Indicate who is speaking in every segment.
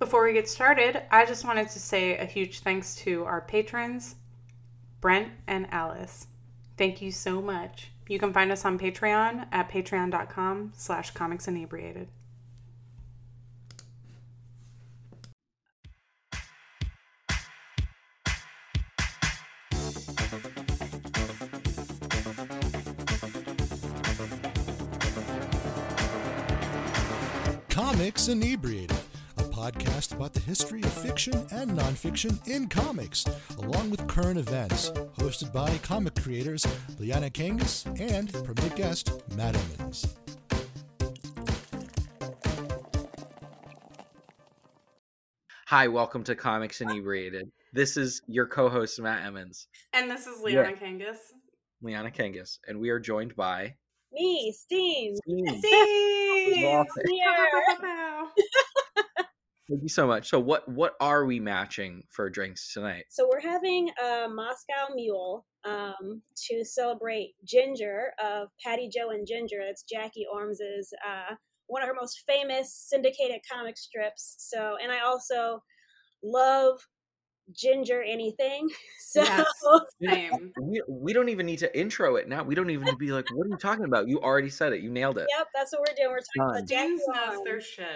Speaker 1: Before we get started, I just wanted to say a huge thanks to our patrons, Brent and Alice. Thank you so much. You can find us on Patreon at patreon.com slash comics inebriated.
Speaker 2: Comics Inebriated, podcast about the history of fiction and nonfiction in comics, along with current events, hosted by comic creators Liana Kangas and permanent guest Matt Emmons.
Speaker 3: Hi, welcome to Comics Inebriated. This is your co-host Matt Emmons,
Speaker 1: And this is Liana Kangas.
Speaker 3: Liana Kangas, and we are joined by
Speaker 4: Me, Steen.
Speaker 3: Steve.
Speaker 1: Steve!
Speaker 3: Awesome. Thank you so much. So, what what are we matching for drinks tonight?
Speaker 4: So we're having a Moscow Mule um, to celebrate Ginger of Patty Jo and Ginger. That's Jackie Ormes's uh, one of her most famous syndicated comic strips. So, and I also love Ginger anything. So
Speaker 1: Yes. Same.
Speaker 3: We, we don't even need to intro it now. We don't even be like, "What are you talking about?" You already said it. You nailed it.
Speaker 4: Yep, that's what we're doing. We're talking
Speaker 3: Done.
Speaker 4: about Jackie
Speaker 1: James knows
Speaker 4: Ormes.
Speaker 1: their shit.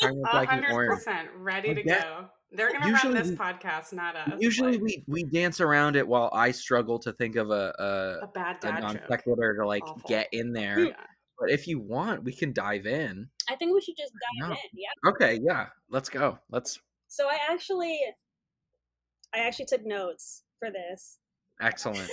Speaker 3: Talking
Speaker 1: A
Speaker 3: about Jackie
Speaker 1: hundred
Speaker 3: Orange.
Speaker 1: percent ready to
Speaker 3: That-
Speaker 1: go. They're gonna
Speaker 3: Usually
Speaker 1: run this podcast, not us.
Speaker 3: Usually,
Speaker 1: like,
Speaker 3: we we dance around it while I struggle to think of a
Speaker 1: a
Speaker 3: a,
Speaker 1: bad
Speaker 3: a
Speaker 1: dad
Speaker 3: non
Speaker 1: joke.
Speaker 3: sequitur to like
Speaker 1: Awful.
Speaker 3: get in there.
Speaker 1: Yeah.
Speaker 3: But if you want, we can dive in.
Speaker 4: I think we should just dive
Speaker 3: No.
Speaker 4: in. Yeah.
Speaker 3: Okay, yeah, let's go. Let's
Speaker 4: So I actually, I actually took notes for this.
Speaker 3: excellent.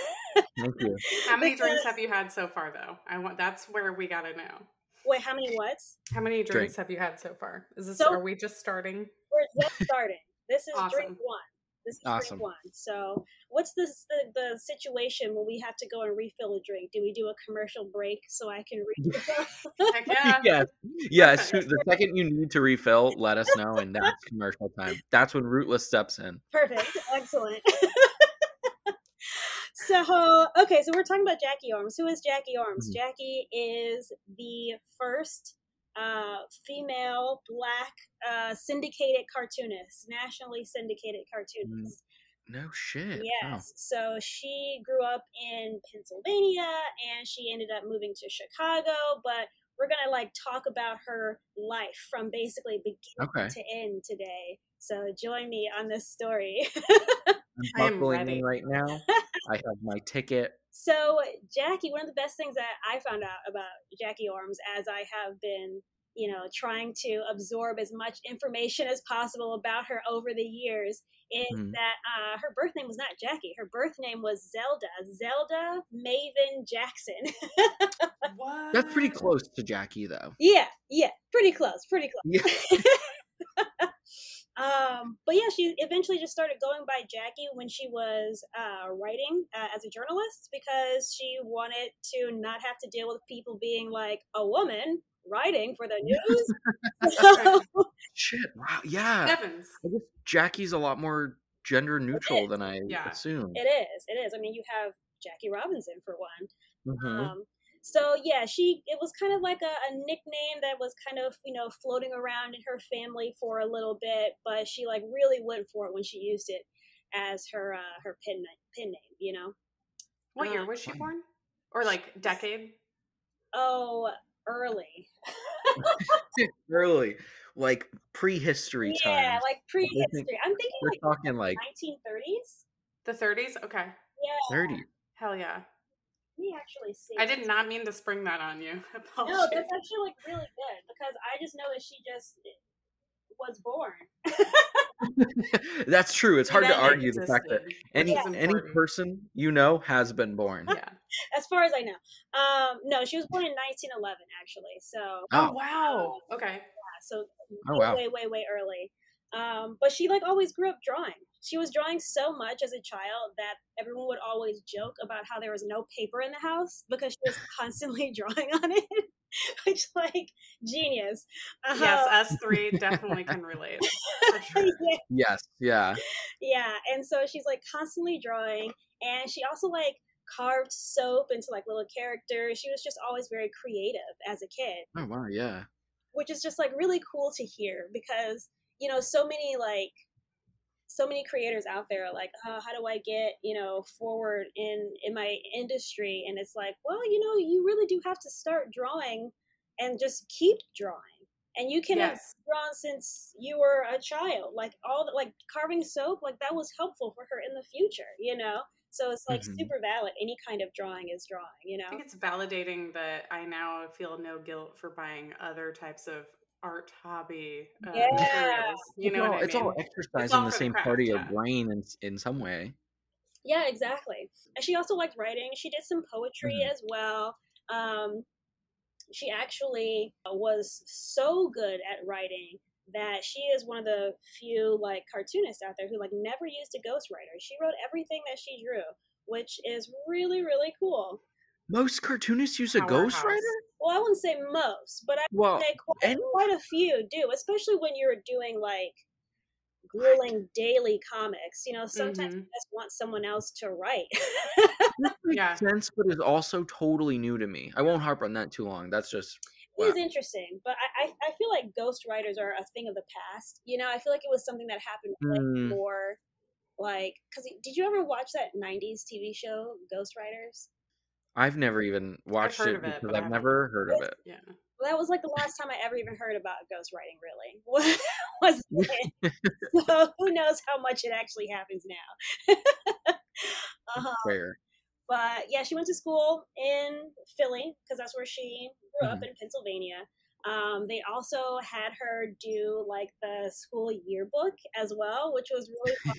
Speaker 3: Thank you.
Speaker 1: How many drinks have you had so far, though? I want. That's where we gotta know.
Speaker 4: Wait, how many whats?
Speaker 1: How many drinks
Speaker 3: Drink.
Speaker 1: have you had so far? Is this?
Speaker 4: So-
Speaker 1: are we just starting?
Speaker 4: We're just starting. This is drink one. This is
Speaker 3: Awesome.
Speaker 4: drink one. So, what's this the, the situation when we have to go and refill a drink? Do we do a commercial break so I can refill?
Speaker 1: Heck yeah.
Speaker 3: yes. Yeah. as
Speaker 1: Perfect.
Speaker 3: soon- the second you need to refill, let us know, and that's commercial time. That's when Rootless steps in.
Speaker 4: Perfect. Excellent. so, okay, so we're talking about Jackie Ormes. Who is Jackie Ormes?
Speaker 3: Mhm.
Speaker 4: Jackie is the first uh, female black uh, syndicated cartoonist, nationally syndicated cartoonist.
Speaker 3: No shit. Wow.
Speaker 4: Yes. So she grew up in Pennsylvania and she ended up moving to Chicago, but we're going to like talk about her life from basically beginning
Speaker 3: Okay.
Speaker 4: to end today. So join me on this story.
Speaker 3: I'm
Speaker 1: I
Speaker 3: buckling in right now. I have my ticket.
Speaker 4: so Jackie, one of the best things that I found out about Jackie Ormes as I have been you know, trying to absorb as much information as possible about her over the years is
Speaker 3: Mhm.
Speaker 4: that uh, her birth name was not Jackie. Her birth name was Zelda. Zelda Mavin Jackson.
Speaker 1: What?
Speaker 3: That's pretty close to Jackie, though.
Speaker 4: yeah, yeah, pretty close, pretty close.
Speaker 3: Yeah.
Speaker 4: um, but yeah, she eventually just started going by Jackie when she was uh, writing uh, as a journalist because she wanted to not have to deal with people being like a woman writing for the news. So,
Speaker 3: Shit. Wow. Yeah.
Speaker 1: Evans.
Speaker 3: I guess Jackie's a lot more gender neutral than I
Speaker 1: Yeah.
Speaker 3: assumed.
Speaker 4: it is, it is. I mean, you have Jackie Robinson for one.
Speaker 3: Mhm.
Speaker 4: Um, so yeah, she it was kind of like a, a nickname that was kind of you know floating around in her family for a little bit, but she like really went for it when she used it as her uh, her pin na- pen name. You know.
Speaker 1: What year
Speaker 4: Uh,
Speaker 1: was she born? Or like decade?
Speaker 4: Oh, early.
Speaker 3: Early, like prehistory
Speaker 4: yeah,
Speaker 3: times.
Speaker 4: like prehistory. I'm thinking
Speaker 3: We're
Speaker 4: like
Speaker 3: talking like
Speaker 4: 1930s.
Speaker 1: The 30s? Okay.
Speaker 4: Yeah,
Speaker 3: 30.
Speaker 1: Hell yeah.
Speaker 4: Let me actually see.
Speaker 1: I did not mean to spring that on you.
Speaker 4: No, that's actually like really good because I just know that she just was born.
Speaker 3: That's true. It's hard to
Speaker 1: That
Speaker 3: argue the fact that any
Speaker 1: is
Speaker 3: any person you know has been born.
Speaker 1: Yeah.
Speaker 4: as far as I know. Um, no, she was born in 1911 actually. So
Speaker 1: Oh,
Speaker 3: Oh.
Speaker 1: wow. Okay.
Speaker 4: yeah, so
Speaker 3: Oh, wow.
Speaker 4: way, way, way early. Um, but she like always grew up drawing. She was drawing so much as a child that everyone would always joke about how there was no paper in the house because she was constantly drawing on it. Which like genius.
Speaker 1: Yes,
Speaker 4: Um,
Speaker 1: us three definitely can relate. Sure.
Speaker 4: yeah,
Speaker 3: Yes. Yeah.
Speaker 4: yeah, and so she's like constantly drawing, and she also like carved soap into like little characters. She was just always very creative as a kid.
Speaker 3: Oh wow. Yeah.
Speaker 4: which is just like really cool to hear because you know, so many like so many creators out there are like, oh, how do I get, you know, forward in in my industry? And it's like, well, you know, you really do have to start drawing and just keep drawing. And you can have drawn since you were a child. Like all the, like carving soap, like that was helpful for her in the future, you know? So it's like
Speaker 3: Mhm.
Speaker 4: super valid. Any kind of drawing is drawing, you
Speaker 1: I
Speaker 4: know?
Speaker 1: think it's validating that I now feel no guilt for buying other types of art hobby uh,
Speaker 4: Yeah.
Speaker 1: materials. You
Speaker 3: it's
Speaker 1: know
Speaker 3: all,
Speaker 1: what I
Speaker 3: it's all exercising
Speaker 1: all
Speaker 3: the same
Speaker 1: craft,
Speaker 3: part of your
Speaker 1: yeah.
Speaker 3: brain in in some way.
Speaker 4: Yeah, exactly. And she also liked writing. She did some poetry
Speaker 3: Mhm.
Speaker 4: as well. Um, she actually was so good at writing that she is one of the few like cartoonists out there who like never used a ghostwriter. She wrote everything that she drew, which is really really cool.
Speaker 3: Most cartoonists use a
Speaker 1: Powerhouse.
Speaker 3: ghostwriter.
Speaker 4: Well, I wouldn't say most, but I
Speaker 3: Well,
Speaker 4: would say quite,
Speaker 3: and-
Speaker 4: quite a few do, especially when you're doing like grueling daily comics. You know, sometimes you
Speaker 1: Mhm.
Speaker 4: just want someone else to write.
Speaker 3: this makes
Speaker 1: Yeah.
Speaker 3: sense, but is also totally new to me. I won't harp on that too long. That's just
Speaker 4: It is
Speaker 3: wow.
Speaker 4: interesting, but I, I, I feel like ghost writers are a thing of the past. You know, I feel like it was something that happened way
Speaker 3: Hmm.
Speaker 4: more. Like, because did you ever watch that '90s TV show, Ghost Writers?
Speaker 3: I've never even watched it
Speaker 1: of it,
Speaker 3: because
Speaker 1: I
Speaker 3: I've
Speaker 1: haven't.
Speaker 3: never heard of it.
Speaker 1: Yeah.
Speaker 4: Well, that was like the last time I ever even heard about ghostwriting. Really, was it? so who knows how much it actually happens now? uh-huh.
Speaker 3: Fair.
Speaker 4: But yeah, she went to school in Philly because that's where she grew
Speaker 3: Mm-hmm.
Speaker 4: up in Pennsylvania. Um, they also had her do like the school yearbook as well, which was really fun.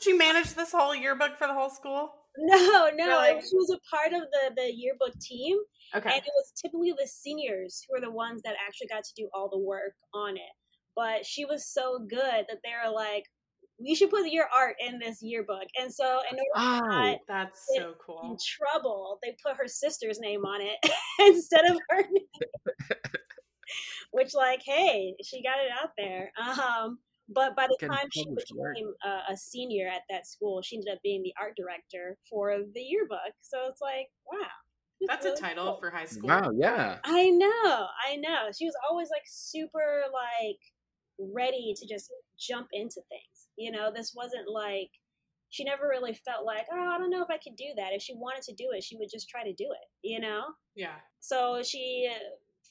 Speaker 1: She managed this whole yearbook for the whole school.
Speaker 4: No, no,
Speaker 1: Really?
Speaker 4: she was a part of the the yearbook team,
Speaker 1: Okay.
Speaker 4: and it was typically the seniors who were the ones that actually got to do all the work on it. But she was so good that they were like, "We should put your art in this yearbook." And so, in order
Speaker 3: Oh,
Speaker 4: not
Speaker 1: That's so
Speaker 4: in
Speaker 1: cool.
Speaker 4: trouble, they put her sister's name on it instead of her name. Which, like, hey, she got it out there. Um, but by the time she became uh, a senior at that school, she ended up being the art director for the yearbook. So it's like, wow. it's
Speaker 1: That's a title
Speaker 4: cool.
Speaker 1: for high school.
Speaker 3: wow, yeah.
Speaker 4: I know, I know. She was always like super like ready to just jump into things. You know, this wasn't like she never really felt like, oh, I don't know if I could do that. If she wanted to do it, she would just try to do it. You know.
Speaker 1: Yeah.
Speaker 4: So she uh,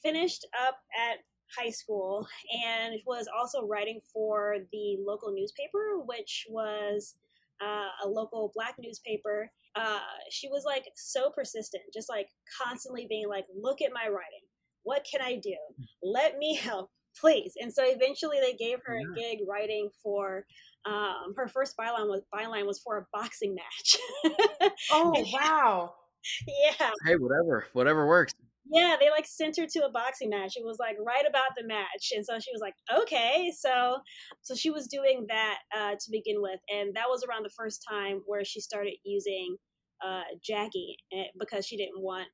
Speaker 4: finished up at high school and was also writing for the local newspaper, which was uh, a local black newspaper. Uh, she was like so persistent, just like constantly being like, look at my writing. What can I do? Let me help, please. And so eventually they gave her a gig writing for um, her first byline was byline was for a boxing match.
Speaker 1: Oh wow.
Speaker 4: yeah.
Speaker 3: Hey, whatever, whatever works.
Speaker 4: Yeah, they like sent her to a boxing match. It was like right about the match, and so she was like, "Okay." So, so she was doing that uh, to begin with, and that was around the first time where she started using uh, Jackie eh, because she didn't want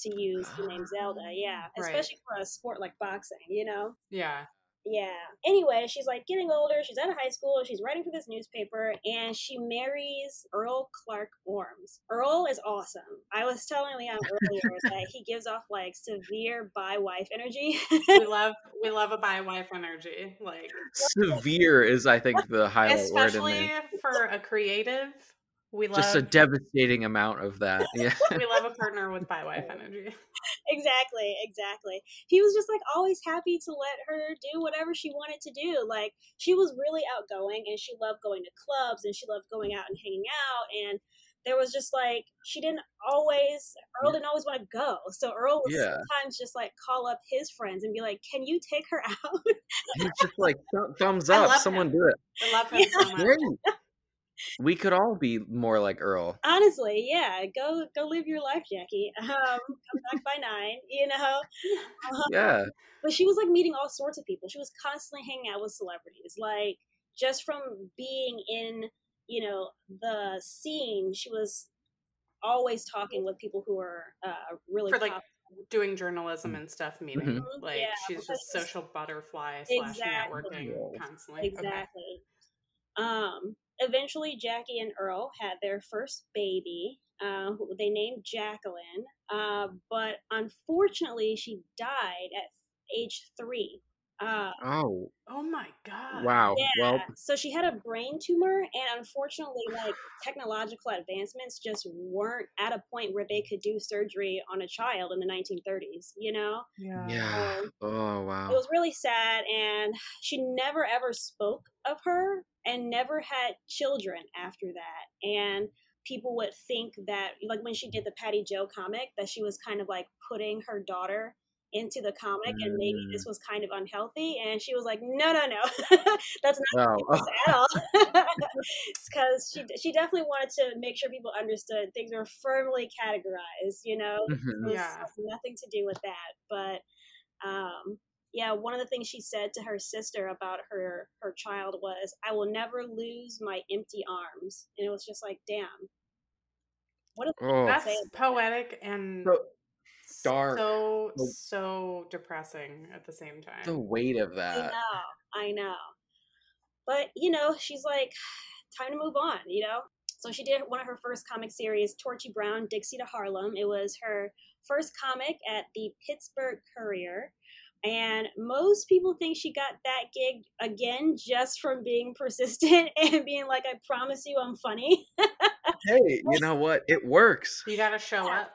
Speaker 4: to use the name Zelda. Yeah,
Speaker 1: Right.
Speaker 4: especially for a sport like boxing, you know.
Speaker 1: Yeah.
Speaker 4: Yeah. Anyway, she's like getting older. She's out of high school. She's writing for this newspaper, and she marries Earl Clark Ormes. Earl is awesome. I was telling Leon earlier that he gives off like severe bi wife energy.
Speaker 1: We love we love a bi wife energy. Like
Speaker 3: Severe is, I think, the highlight word in
Speaker 1: especially
Speaker 3: there.
Speaker 1: for a creative. We love
Speaker 3: Just a devastating amount of that. Yeah.
Speaker 1: we love a partner with bi wife energy.
Speaker 4: exactly, exactly. He was just like always happy to let her do whatever she wanted to do. Like she was really outgoing and she loved going to clubs and she loved going out and hanging out and there was just like she didn't always Earl didn't always want to go. So Earl would
Speaker 3: Yeah.
Speaker 4: sometimes just like call up his friends and be like, Can you take her out?
Speaker 3: He's just like thumbs up. Someone
Speaker 1: him.
Speaker 3: do it.
Speaker 1: I love him so much.
Speaker 3: Great. We could all be more like Earl.
Speaker 4: Honestly, yeah. Go go live your life, Jackie. Um, come back by nine, you know. Uh,
Speaker 3: Yeah.
Speaker 4: but she was like meeting all sorts of people. She was constantly hanging out with celebrities. Like just from being in, you know, the scene, she was always talking with people who were uh, really
Speaker 1: For like
Speaker 4: top-
Speaker 1: doing journalism and stuff meeting.
Speaker 3: Mhm.
Speaker 1: Like
Speaker 4: Yeah,
Speaker 1: she's just social butterfly slash networking constantly. Okay.
Speaker 4: exactly. Um, eventually, Jackie and Earl had their first baby. Uh, they named Jacqueline, uh, but unfortunately, she died at age three. Uh,
Speaker 3: Oh,
Speaker 1: Oh my god.
Speaker 3: Wow.
Speaker 4: Yeah.
Speaker 3: Well,
Speaker 4: so she had a brain tumor, and unfortunately, like technological advancements just weren't at a point where they could do surgery on a child in the 1930s. You know,
Speaker 1: Yeah.
Speaker 3: yeah.
Speaker 4: Um,
Speaker 3: Oh
Speaker 4: it was really sad, and she never ever spoke of her, and never had children after that. And people would think that, like when she did the Patty Jo comic, that she was kind of like putting her daughter into the comic and maybe
Speaker 3: Mm.
Speaker 4: this was kind of unhealthy and she was like no no no that's not
Speaker 3: oh,
Speaker 4: at all because she she definitely wanted to make sure people understood things were firmly categorized you know
Speaker 3: mhm.
Speaker 4: it was,
Speaker 1: Yeah.
Speaker 4: has nothing to do with that but um yeah one of the things she said to her sister about her her child was i will never lose my empty arms and it was just like damn what a
Speaker 3: oh.
Speaker 1: That's
Speaker 4: say that.
Speaker 1: poetic and
Speaker 3: So- dark.
Speaker 1: so
Speaker 3: So-
Speaker 1: so depressing at the same time.
Speaker 3: the weight of that.
Speaker 4: I know, I know. But you know, she's like, time to move on. You know, so she did one of her first comic series, Torchy Brown, Dixie to Harlem. It was her first comic at the Pittsburgh Courier. And most people think she got that gig again just from being persistent and being like, I promise you I'm funny.
Speaker 3: Hey, you know what? It works.
Speaker 1: you got to show
Speaker 4: Yeah.
Speaker 1: up.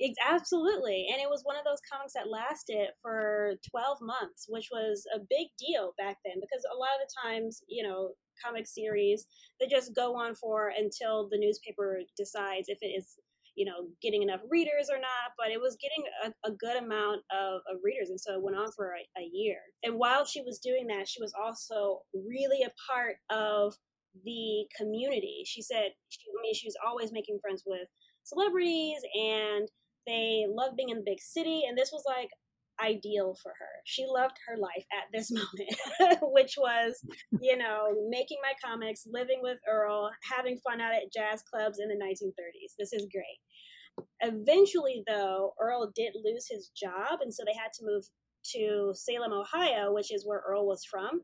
Speaker 4: Ex- Absolutely. And it was one of those comics that lasted for 12 months, which was a big deal back then because a lot of the times, you know, comic series, they just go on for until the newspaper decides if it is, you know, getting enough readers or not. But it was getting a, a good amount of, of readers. And so it went on for a, a year. And while she was doing that, she was also really a part of the community. She said, she, I mean, she was always making friends with celebrities and they loved being in the big city and this was like ideal for her. She loved her life at this moment which was you know making my comics living with earl having fun out at jazz clubs in the 1930s this is great. Eventually though earl did lose his job and so they had to move to salem ohio which is where earl was from.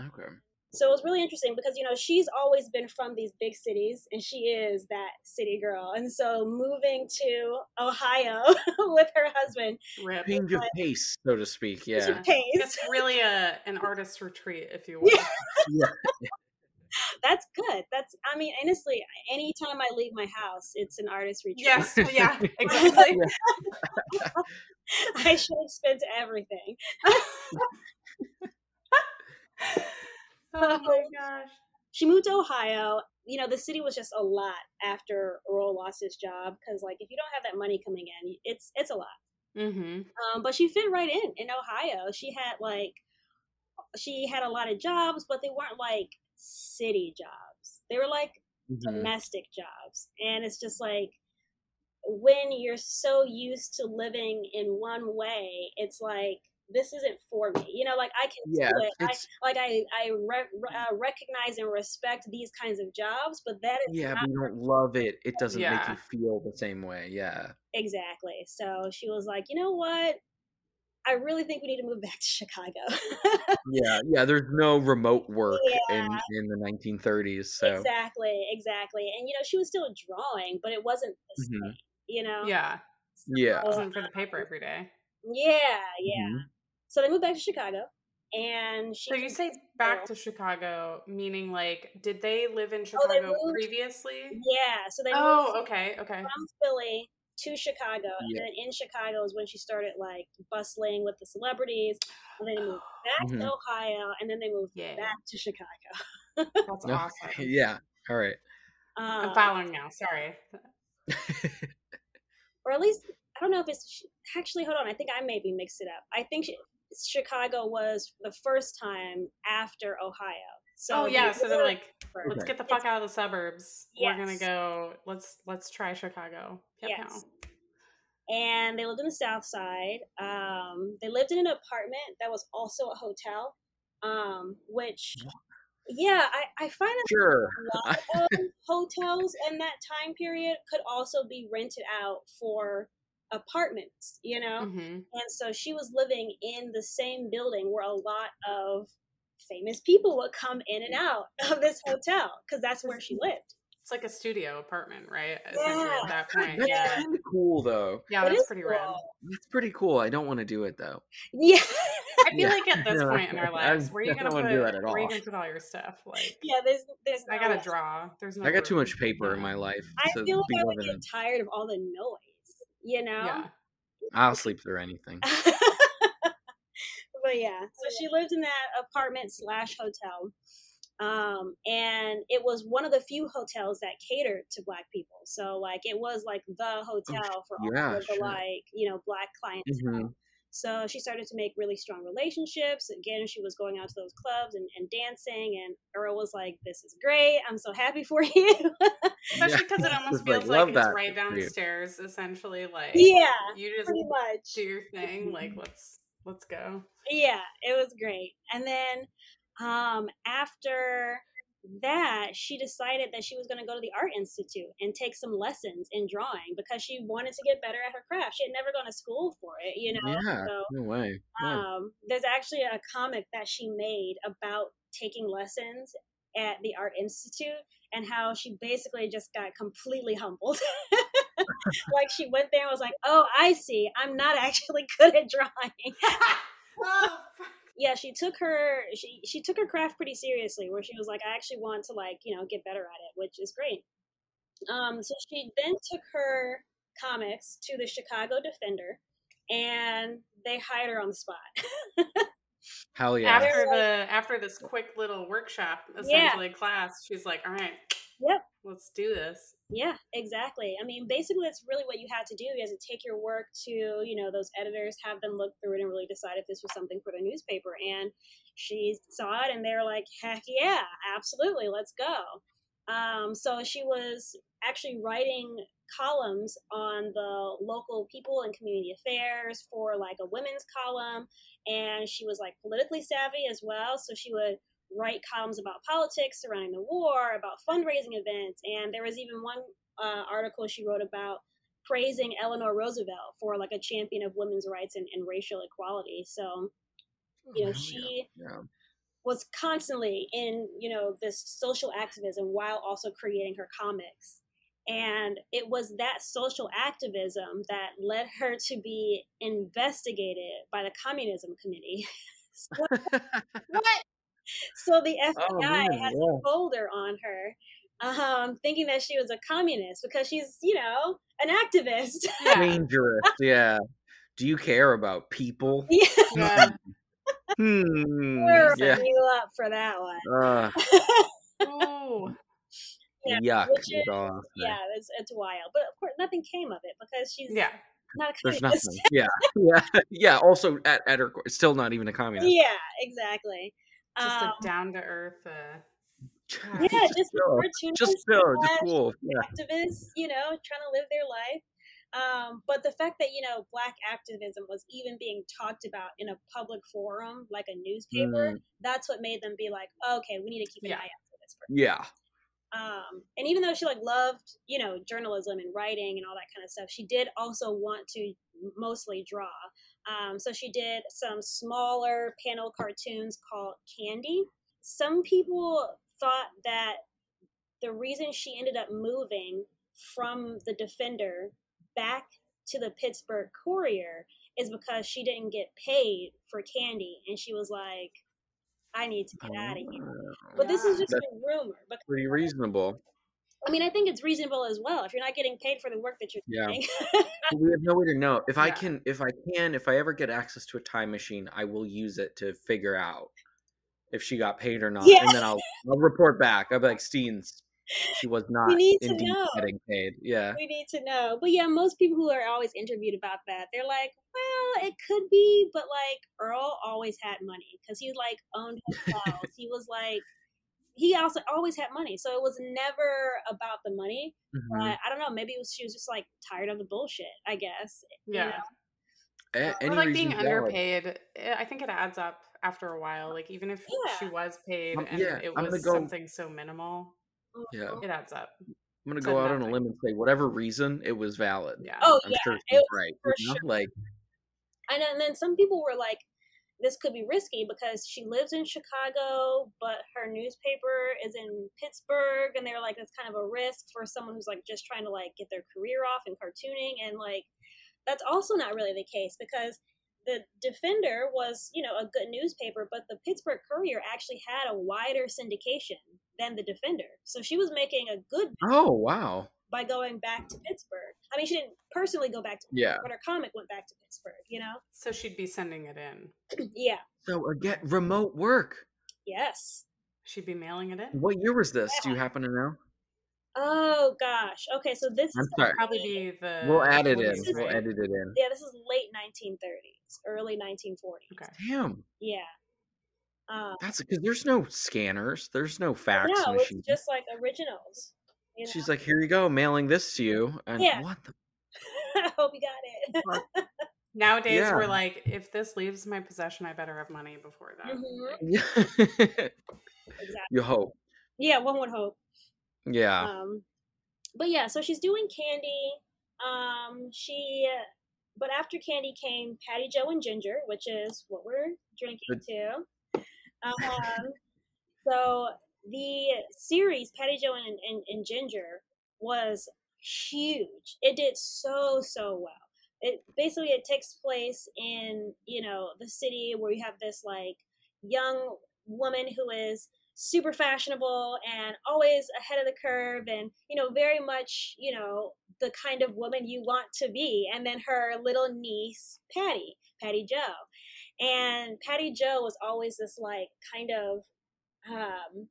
Speaker 3: Okay.
Speaker 4: So it was really interesting because you know she's always been from these big cities and she is that city girl and so moving to ohio with her husband
Speaker 1: Rip.
Speaker 3: Change of pace, so to speak.
Speaker 1: Yeah.
Speaker 3: Yeah.
Speaker 4: pace.
Speaker 1: It's really a an artist retreat, if you will.
Speaker 3: Yeah.
Speaker 4: that's good that's i mean honestly anytime i leave my house it's an artist retreat
Speaker 1: Yes, yeah, exactly.
Speaker 4: i should expense everything
Speaker 1: oh my gosh.
Speaker 4: she moved to ohio you know the city was just a lot after earl lost his job because like if you don't have that money coming in it's it's a lot
Speaker 1: Mm-hmm.
Speaker 4: um, but she fit right in in ohio she had like she had a lot of jobs but they weren't like city jobs they were like
Speaker 3: Mhm.
Speaker 4: domestic jobs and it's just like when you're so used to living in one way it's like this isn't for me you know like i can
Speaker 3: Yeah,
Speaker 4: do it I, like i i re- uh, recognize and respect these kinds of jobs but that is
Speaker 3: Yeah,
Speaker 4: not
Speaker 3: you don't love it. It doesn't make you feel the same way. Yeah.
Speaker 4: exactly so she was like you know what i really think we need to move back to chicago
Speaker 3: Yeah, yeah. There's no remote work
Speaker 4: Yeah.
Speaker 3: in in the 1930s, so
Speaker 4: exactly exactly and you know she was still drawing but it wasn't the
Speaker 3: Mhm.
Speaker 4: you know
Speaker 1: Yeah.
Speaker 3: yeah.
Speaker 1: It wasn't for the paper every day.
Speaker 4: yeah yeah
Speaker 3: Mhm.
Speaker 4: So they moved back to chicago and she
Speaker 1: So you say back to Chicago, meaning like, did they live in Chicago
Speaker 4: moved-
Speaker 1: previously?
Speaker 4: yeah so they moved
Speaker 1: Oh, okay, okay.
Speaker 4: from philly to chicago and then in chicago is when she started like bustling with the celebrities and then they moved back
Speaker 3: Mhm.
Speaker 4: to ohio and then they moved
Speaker 1: Yeah.
Speaker 4: back to chicago
Speaker 1: That's awesome.
Speaker 3: Yeah. All right.
Speaker 1: I'm
Speaker 4: um,
Speaker 1: following now. Sorry.
Speaker 4: or at least I don't know if it's actually. Hold on, I think I maybe mixed it up. I think she, Chicago was the first time after Ohio. So
Speaker 1: oh yeah, so they're like,
Speaker 4: first.
Speaker 1: let's get the fuck out of the suburbs. We're gonna go. Let's let's try Chicago. Pew, pew.
Speaker 4: Yes. and they lived in the South Side. Um, they lived in an apartment that was also a hotel, um, which. Yeah, I, I find that
Speaker 3: Sure.
Speaker 4: a lot of hotels in that time period could also be rented out for apartments, you know?
Speaker 1: Mhm.
Speaker 4: And so she was living in the same building where a lot of famous people would come in and out of this hotel because that's where she lived.
Speaker 1: It's like a studio apartment, right?
Speaker 4: Yeah.
Speaker 1: at that point.
Speaker 3: That's
Speaker 1: Yeah.
Speaker 3: kind of cool, though.
Speaker 1: Yeah,
Speaker 4: It
Speaker 1: that's
Speaker 4: is
Speaker 1: pretty rad.
Speaker 4: cool.
Speaker 3: That's pretty cool. I don't want to do it though.
Speaker 4: Yeah.
Speaker 1: I feel like at this
Speaker 3: No,
Speaker 1: point in our
Speaker 3: I-
Speaker 1: lives, where are you gonna put
Speaker 3: wanna do that at
Speaker 1: where are you
Speaker 3: all.
Speaker 1: gonna put all your stuff? Like
Speaker 4: Yeah, there's there's.
Speaker 1: I gotta draw. There's no
Speaker 3: I got too much paper in my life
Speaker 4: I
Speaker 3: to
Speaker 4: feel like I would get tired of all the noise. You know.
Speaker 1: Yeah.
Speaker 3: I'll sleep through anything.
Speaker 4: but yeah, so she lived in that apartment slash hotel. Um, and it was one of the few hotels that catered to black people. So like it was like the hotel for all
Speaker 3: yeah,
Speaker 4: of the
Speaker 3: sure.
Speaker 4: like, you know, black clients.
Speaker 3: Mhm.
Speaker 4: So she started to make really strong relationships. Again, she was going out to those clubs and, and dancing and Earl was like, This is great. I'm so happy for you.
Speaker 1: Especially because it almost
Speaker 3: Just, like,
Speaker 1: feels like, it's right
Speaker 3: for you.
Speaker 1: downstairs, essentially. Like
Speaker 4: yeah,
Speaker 1: you just
Speaker 4: pretty much.
Speaker 1: do your thing. Like let's let's go.
Speaker 4: yeah it was great and then um after that she decided that she was going to go to the art institute and take some lessons in drawing because she wanted to get better at her craft she had never gone to school for it you know
Speaker 3: Yeah,
Speaker 4: so
Speaker 3: no way. Yeah.
Speaker 4: um there's actually a comic that she made about taking lessons at the art institute and how she basically just got completely humbled like she went there and was like oh i see i'm not actually good at drawing
Speaker 1: oh, fuck.
Speaker 4: Yeah she took her she she took her craft pretty seriously where she was like i actually want to like you know get better at it which is great. Um so she then took her comics to the chicago defender and they hired her on the spot.
Speaker 3: Hell yeah.
Speaker 1: After the after this quick little workshop, essentially class, she's like, "All right,
Speaker 4: Yep.
Speaker 1: let's do this."
Speaker 4: yeah exactly i mean basically that's really what you had to do you had to take your work to you know those editors have them look through it and really decide if this was something for the newspaper and she saw it and they were like heck yeah absolutely let's go um, so she was actually writing columns on the local people and community affairs for like a women's column and she was like politically savvy as well so she would write columns about politics surrounding the war about fundraising events and there was even one uh, article she wrote about praising eleanor roosevelt for like a champion of women's rights and, and racial equality so you know she
Speaker 3: yeah.
Speaker 4: was constantly in you know this social activism while also creating her comics and it was that social activism that led her to be investigated by the communism committee
Speaker 1: What?
Speaker 4: So the fbi
Speaker 3: Oh, man,
Speaker 4: has
Speaker 3: yeah.
Speaker 4: a folder on her um, thinking that she was a communist because she's you know an activist
Speaker 1: Yeah.
Speaker 3: Dangerous. Yeah. Do you care about people?
Speaker 4: yeah
Speaker 1: yeah.
Speaker 3: Hmm.
Speaker 4: we're
Speaker 3: Yeah.
Speaker 4: you up for that one
Speaker 3: Uh,
Speaker 1: Ooh.
Speaker 4: Yeah,
Speaker 3: yuck. is
Speaker 4: is-
Speaker 3: all I'll say.
Speaker 4: yeah it's, it's wild but of course nothing came of it because she's
Speaker 1: Yeah.
Speaker 4: not a
Speaker 3: There's nothing. Yeah. Yeah. Yeah. Also, at, at her, core, still not even a communist.
Speaker 4: Yeah, exactly.
Speaker 1: Just
Speaker 4: Um,
Speaker 1: a down to earth. Uh,
Speaker 4: yeah, just
Speaker 3: chill.
Speaker 4: cartoonist
Speaker 3: Just chill. Just
Speaker 4: slash
Speaker 3: cool. Yeah.
Speaker 4: activists, you know, trying to live their life. Um, but the fact that you know black activism was even being talked about in a public forum like a newspaper,
Speaker 3: Mm.
Speaker 4: that's what made them be like, okay, we need to keep an
Speaker 1: Yeah.
Speaker 4: eye out for this person.
Speaker 3: Yeah.
Speaker 4: Um, and even though she like loved, you know, journalism and writing and all that kind of stuff, she did also want to mostly draw. Um, so she did some smaller panel cartoons called Candy. Some people thought that the reason she ended up moving from the Defender back to the Pittsburgh Courier is because she didn't get paid for Candy, and she was like, "I need to get out of here." But this is
Speaker 1: Yeah.
Speaker 4: just a rumor. But
Speaker 3: Pretty reasonable.
Speaker 4: I mean, I think it's reasonable as well. If you're not getting paid for the work that you're
Speaker 3: Yeah.
Speaker 4: doing,
Speaker 3: we have no way to know. If I can, if I can, if I ever get access to a time machine, I will use it to figure out if she got paid or not,
Speaker 4: Yeah.
Speaker 3: and then I'll I'll report back. I'll be like, Steens, she was not
Speaker 4: need to know.
Speaker 3: getting paid. Yeah.
Speaker 4: we need to know. But yeah, most people who are always interviewed about that, they're like, well, it could be, but like Earl always had money because he like owned hotels. he was like, he also always had money, so it was never about the money.
Speaker 3: Mhm.
Speaker 4: But I don't know, maybe it was she was just like tired of the bullshit. I guess. you
Speaker 1: yeah.
Speaker 4: know?
Speaker 3: A-
Speaker 1: or like being underpaid. eh, I think it adds up after a while. Like even if she was paid
Speaker 3: Um,
Speaker 1: and
Speaker 3: yeah,
Speaker 1: it was
Speaker 3: go-
Speaker 1: something so minimal,
Speaker 3: Yeah.
Speaker 4: Mhm.
Speaker 1: it adds up.
Speaker 3: I'm gonna
Speaker 1: to
Speaker 3: go out on a limb and say whatever reason it was valid.
Speaker 1: Yeah.
Speaker 4: Oh
Speaker 3: I'm
Speaker 4: yeah,
Speaker 3: sure
Speaker 4: it was
Speaker 3: right.
Speaker 4: for
Speaker 3: you know?
Speaker 4: sure.
Speaker 3: Like,
Speaker 4: And and then some people were like, this could be risky because she lives in Chicago, but her newspaper is in Pittsburgh. And they're like, it's kind of a risk for someone who's like just trying to like get their career off in cartooning. And like, that's also not really the case because the Defender was, you know, a good newspaper, but the Pittsburgh Courier actually had a wider syndication than the Defender. So she was making a good
Speaker 3: Oh wow.
Speaker 4: By going back to Pittsburgh. I mean, she didn't personally go back to
Speaker 3: Yeah.
Speaker 4: Pittsburgh, but her comic went back to Pittsburgh, you know?
Speaker 1: So she'd be sending it in.
Speaker 4: yeah.
Speaker 3: So again, remote work.
Speaker 4: Yes.
Speaker 1: She'd be mailing it in.
Speaker 3: What year was this? Do you happen to know?
Speaker 4: Oh gosh. Okay, so this
Speaker 3: I'm
Speaker 4: is
Speaker 3: sorry.
Speaker 1: Probably be the.
Speaker 3: We'll add it in.
Speaker 1: 40s,
Speaker 3: We'll
Speaker 1: right?
Speaker 3: edit it in.
Speaker 4: yeah, this is late 1930s, early 1940s.
Speaker 1: Okay.
Speaker 3: Damn.
Speaker 4: Yeah. Um,
Speaker 3: That's because there's no scanners. There's no fax
Speaker 4: no, it's
Speaker 3: machine.
Speaker 4: just like originals. You know?
Speaker 3: She's like, here you go, mailing this to you. And
Speaker 4: Yeah.
Speaker 3: what the
Speaker 4: I hope you got it.
Speaker 1: Nowadays,
Speaker 3: Yeah.
Speaker 1: we're like, if this leaves my possession, I better have money before that.
Speaker 4: Mhm.
Speaker 3: Yeah.
Speaker 4: Exactly.
Speaker 3: you hope.
Speaker 4: Yeah, one would hope.
Speaker 3: Yeah.
Speaker 4: Um, but yeah, so she's doing Candy. Um, she, but after Candy came Patty Jo and Ginger, which is what we're drinking too. Um, so the series Patty Jo and, and, and Ginger was huge. It did so so well. It basically it takes place in you know the city where you have this like young woman who is super fashionable and always ahead of the curve and you know very much you know the kind of woman you want to be and then her little niece patty patty jo and patty jo was always this like kind of um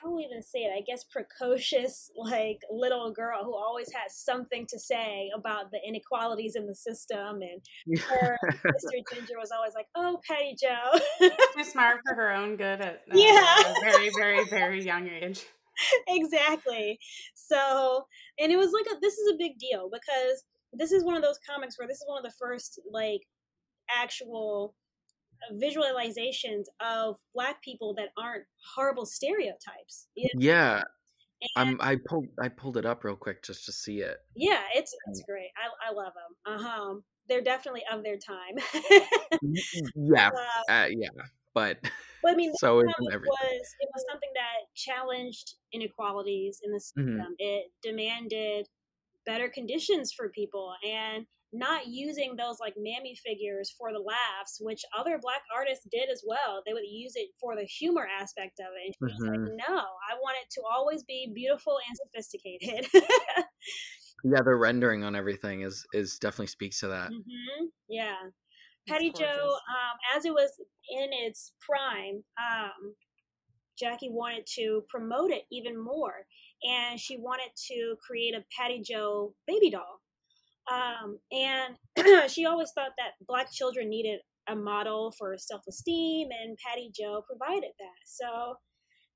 Speaker 4: how do we even say it i guess precocious like little girl who always has something to say about the inequalities in the system and her sister ginger was always like oh patty jo
Speaker 1: Too smart for her own good at uh,
Speaker 4: Yeah.
Speaker 1: a very, very, very young age.
Speaker 4: exactly. So, and it was like a, this is a big deal because this is one of those comics where this is one of the first like actual visualizations of black people that aren't horrible stereotypes. You know?
Speaker 3: yeah.
Speaker 4: And,
Speaker 3: I'm I pulled I pulled it up real quick just to see it.
Speaker 4: yeah, it's it's great. I I love them. Uh-huh. They're definitely of their time.
Speaker 3: Yeah.
Speaker 4: Uh,
Speaker 3: Uh, yeah. But
Speaker 4: but I mean,
Speaker 3: so
Speaker 4: comic was it was something that challenged inequalities in the
Speaker 3: Mhm.
Speaker 4: It demanded better conditions for people and not using those like mammy figures for the laughs, which other black artists did as well. They would use it for the humor aspect of it. And she was
Speaker 3: Mhm.
Speaker 4: like, no, I want it to always be beautiful and sophisticated.
Speaker 3: Yeah, the rendering on everything is is definitely speaks to that.
Speaker 4: hmm Yeah.
Speaker 1: It's
Speaker 4: Patty
Speaker 1: Jo,
Speaker 4: um, as it was in its prime, um, Jackie wanted to promote it even more, and she wanted to create a Patty Jo baby doll. Um, and she always thought that black children needed a model for self-esteem, and Patty Jo provided that. So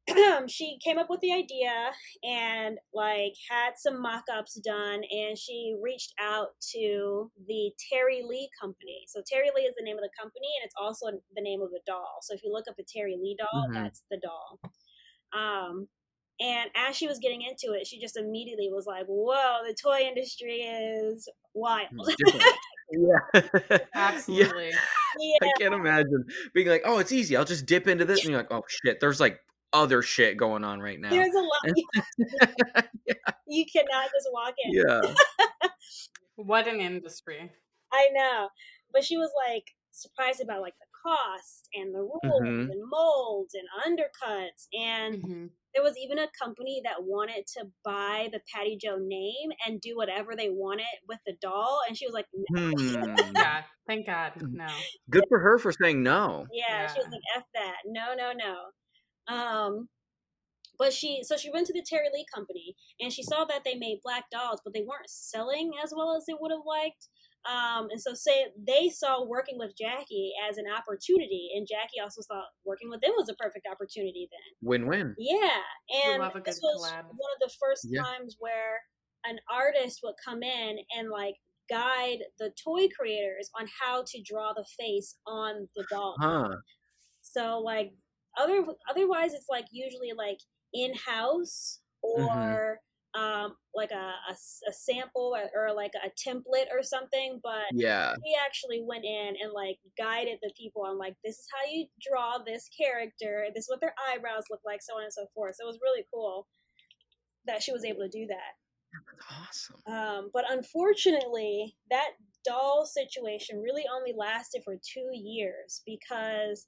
Speaker 4: she came up with the idea and like had some mock-ups done and she reached out to the terri lee company so terri lee is the name of the company and it's also the name of the doll so if you look up the terri lee doll
Speaker 3: Mhm.
Speaker 4: that's the doll um and as she was getting into it she just immediately was like whoa the toy industry is wild
Speaker 3: It's different. yeah. yeah.
Speaker 1: Absolutely.
Speaker 4: yeah
Speaker 3: I can't imagine being like, oh, it's easy. I'll just dip into this, and you're like, oh shit, there's like other shit going on right now.
Speaker 4: there's a lot you cannot just walk in
Speaker 3: yeah.
Speaker 1: What an industry.
Speaker 4: I know. But she was like surprised about like the cost and the rules
Speaker 3: Mhm.
Speaker 4: and molds and undercuts. And
Speaker 1: Mhm.
Speaker 4: there was even a company that wanted to buy the Patty Jo name and do whatever they wanted with the doll. And she was like, no.
Speaker 3: Hmm.
Speaker 1: Yeah. Thank God. No.
Speaker 3: Good for her for saying no.
Speaker 4: Yeah, she was
Speaker 1: Yeah.
Speaker 4: like, F that. No, no, no. Um but she so she went to the Terri Lee company and she saw that they made black dolls, but they weren't selling as well as they would have liked. Um, and so say they saw working with Jackie as an opportunity, and Jackie also thought working with them was a perfect opportunity then.
Speaker 3: Win win.
Speaker 4: Yeah, and this was
Speaker 1: collab.
Speaker 4: one of the first
Speaker 3: Yeah.
Speaker 4: times where an artist would come in and like guide the toy creators on how to draw the face on the doll.
Speaker 3: Huh.
Speaker 4: So like other otherwise it's like usually like in house or um like a sample or, or like a template or something. But
Speaker 3: Yeah.
Speaker 4: he actually went in and like guided the people on like this is how you draw this character, this is what their eyebrows look like, so on and so forth. So it was really cool that she was able to do that.
Speaker 3: That's awesome.
Speaker 4: Um, but unfortunately, that doll situation really only lasted for two years because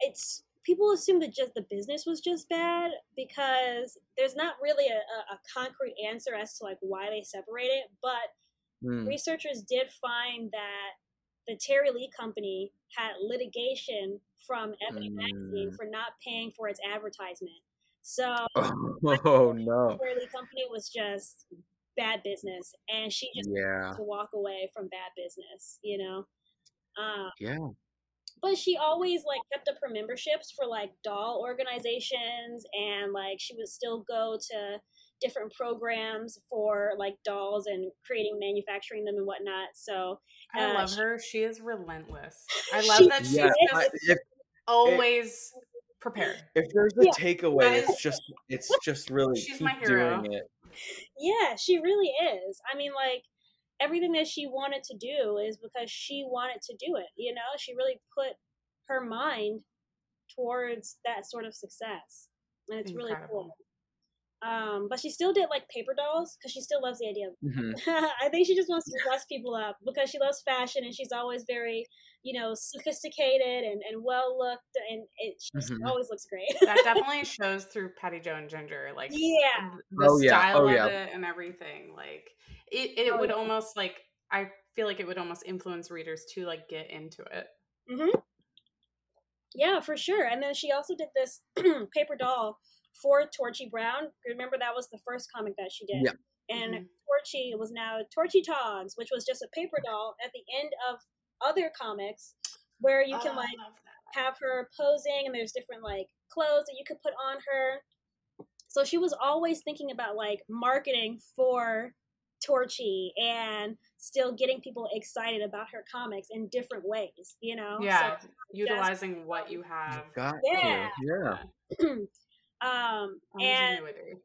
Speaker 4: it's people assume that just the business was just bad because there's not really a, a, concrete answer as to like why they separated but
Speaker 3: Mm.
Speaker 4: researchers did find that the Terri Lee Company had litigation from Ebony Magazine
Speaker 3: Mm.
Speaker 4: for not paying for its advertisement. So
Speaker 3: Oh no.
Speaker 4: Terri Lee Company was just bad business, and she just
Speaker 3: Yeah.
Speaker 4: to walk away from bad business, you know. Um,
Speaker 3: Yeah.
Speaker 4: But she always like kept up her memberships for like doll organizations, and like she would still go to different programs for like dolls and creating, manufacturing them and whatnot. So
Speaker 1: I
Speaker 4: Uh,
Speaker 1: love
Speaker 4: she-
Speaker 1: her. She is relentless. I love
Speaker 4: She
Speaker 1: that she's
Speaker 3: Yeah.
Speaker 1: just
Speaker 3: if,
Speaker 1: always prepared.
Speaker 3: if there's a
Speaker 4: Yeah.
Speaker 3: takeaway, it's just it's just really
Speaker 1: She's
Speaker 3: keep
Speaker 1: my hero.
Speaker 3: doing it.
Speaker 4: Yeah, she really is. I mean, like everything that she wanted to do is because she wanted to do it. You know, she really put her mind towards that sort of success, and it's really cool. Um, but she still did like paper dolls because she still loves the idea. of
Speaker 3: Mhm.
Speaker 4: I think she just wants to dress people up because she loves fashion and she's always very, you know, sophisticated and, and well looked and it she just
Speaker 3: Mhm.
Speaker 4: always looks great.
Speaker 1: That definitely shows through Patty Jo and Ginger. Like
Speaker 4: yeah.
Speaker 1: the
Speaker 3: Oh, yeah.
Speaker 1: style
Speaker 3: Oh,
Speaker 1: of
Speaker 3: yeah.
Speaker 1: it and everything. Like it, it
Speaker 4: Oh,
Speaker 1: would
Speaker 4: yeah.
Speaker 1: almost like I feel like it would almost influence readers to like get into it.
Speaker 4: hmm Yeah, for sure. And then she also did this paper doll for Torchy Brown. Remember that was the first comic that she did.
Speaker 3: Yeah.
Speaker 4: And
Speaker 1: Mhm.
Speaker 4: Torchy was now Torchy Togs, which was just a paper doll at the end of other comics where you can
Speaker 1: Oh,
Speaker 4: like have her posing and there's different like clothes that you could put on her. So she was always thinking about like marketing for Torchy and still getting people excited about her comics in different ways, you know?
Speaker 1: Yeah,
Speaker 4: So,
Speaker 1: utilizing what you have.
Speaker 3: Got
Speaker 4: Yeah.
Speaker 3: to. Yeah.
Speaker 4: um and
Speaker 1: Ingenuity.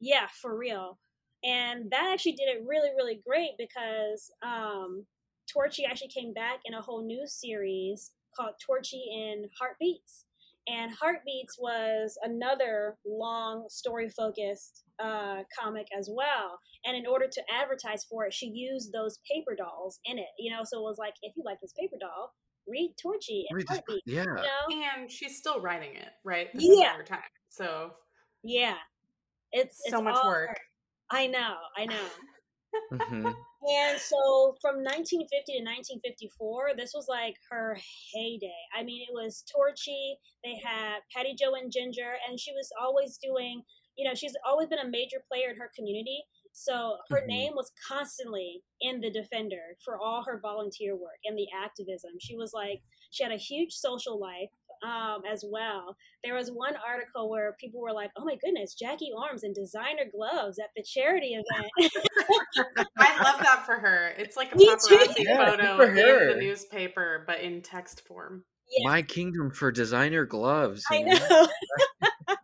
Speaker 4: yeah, for real. And that actually did it really, really great because um Torchy actually came back in a whole new series called Torchy in Heartbeats. And Heartbeats was another long story focused uh, comic as well. And in order to advertise for it, she used those paper dolls in it. You know, so it was like, if you like this paper doll, read Torchy in
Speaker 3: Read this-
Speaker 4: Heartbeats.
Speaker 3: Yeah.
Speaker 4: You know?
Speaker 1: And she's still writing it, right? This
Speaker 4: Yeah.
Speaker 1: time. So
Speaker 4: Yeah. It's,
Speaker 1: so
Speaker 4: it's
Speaker 1: much work.
Speaker 4: her. I know, I know.
Speaker 3: hmm
Speaker 4: And so from 1950 to 1954, this was like her heyday. I mean, it was Torchy. They had Patty Jo and Ginger, and she was always doing, you know, she's always been a major player in her community. So her
Speaker 3: Mhm.
Speaker 4: name was constantly in the Defender for all her volunteer work and the activism. She was like, she had a huge social life um, as well. There was one article where people were like, oh my goodness, Jackie Ormes and designer gloves at the charity event.
Speaker 1: I love that for her. It's like a
Speaker 4: Me too.
Speaker 1: paparazzi
Speaker 3: Yeah,
Speaker 1: photo
Speaker 3: for
Speaker 1: in
Speaker 3: her.
Speaker 1: the newspaper, but in text form.
Speaker 4: Yeah.
Speaker 3: My kingdom for designer gloves.
Speaker 4: I
Speaker 3: know?
Speaker 4: know.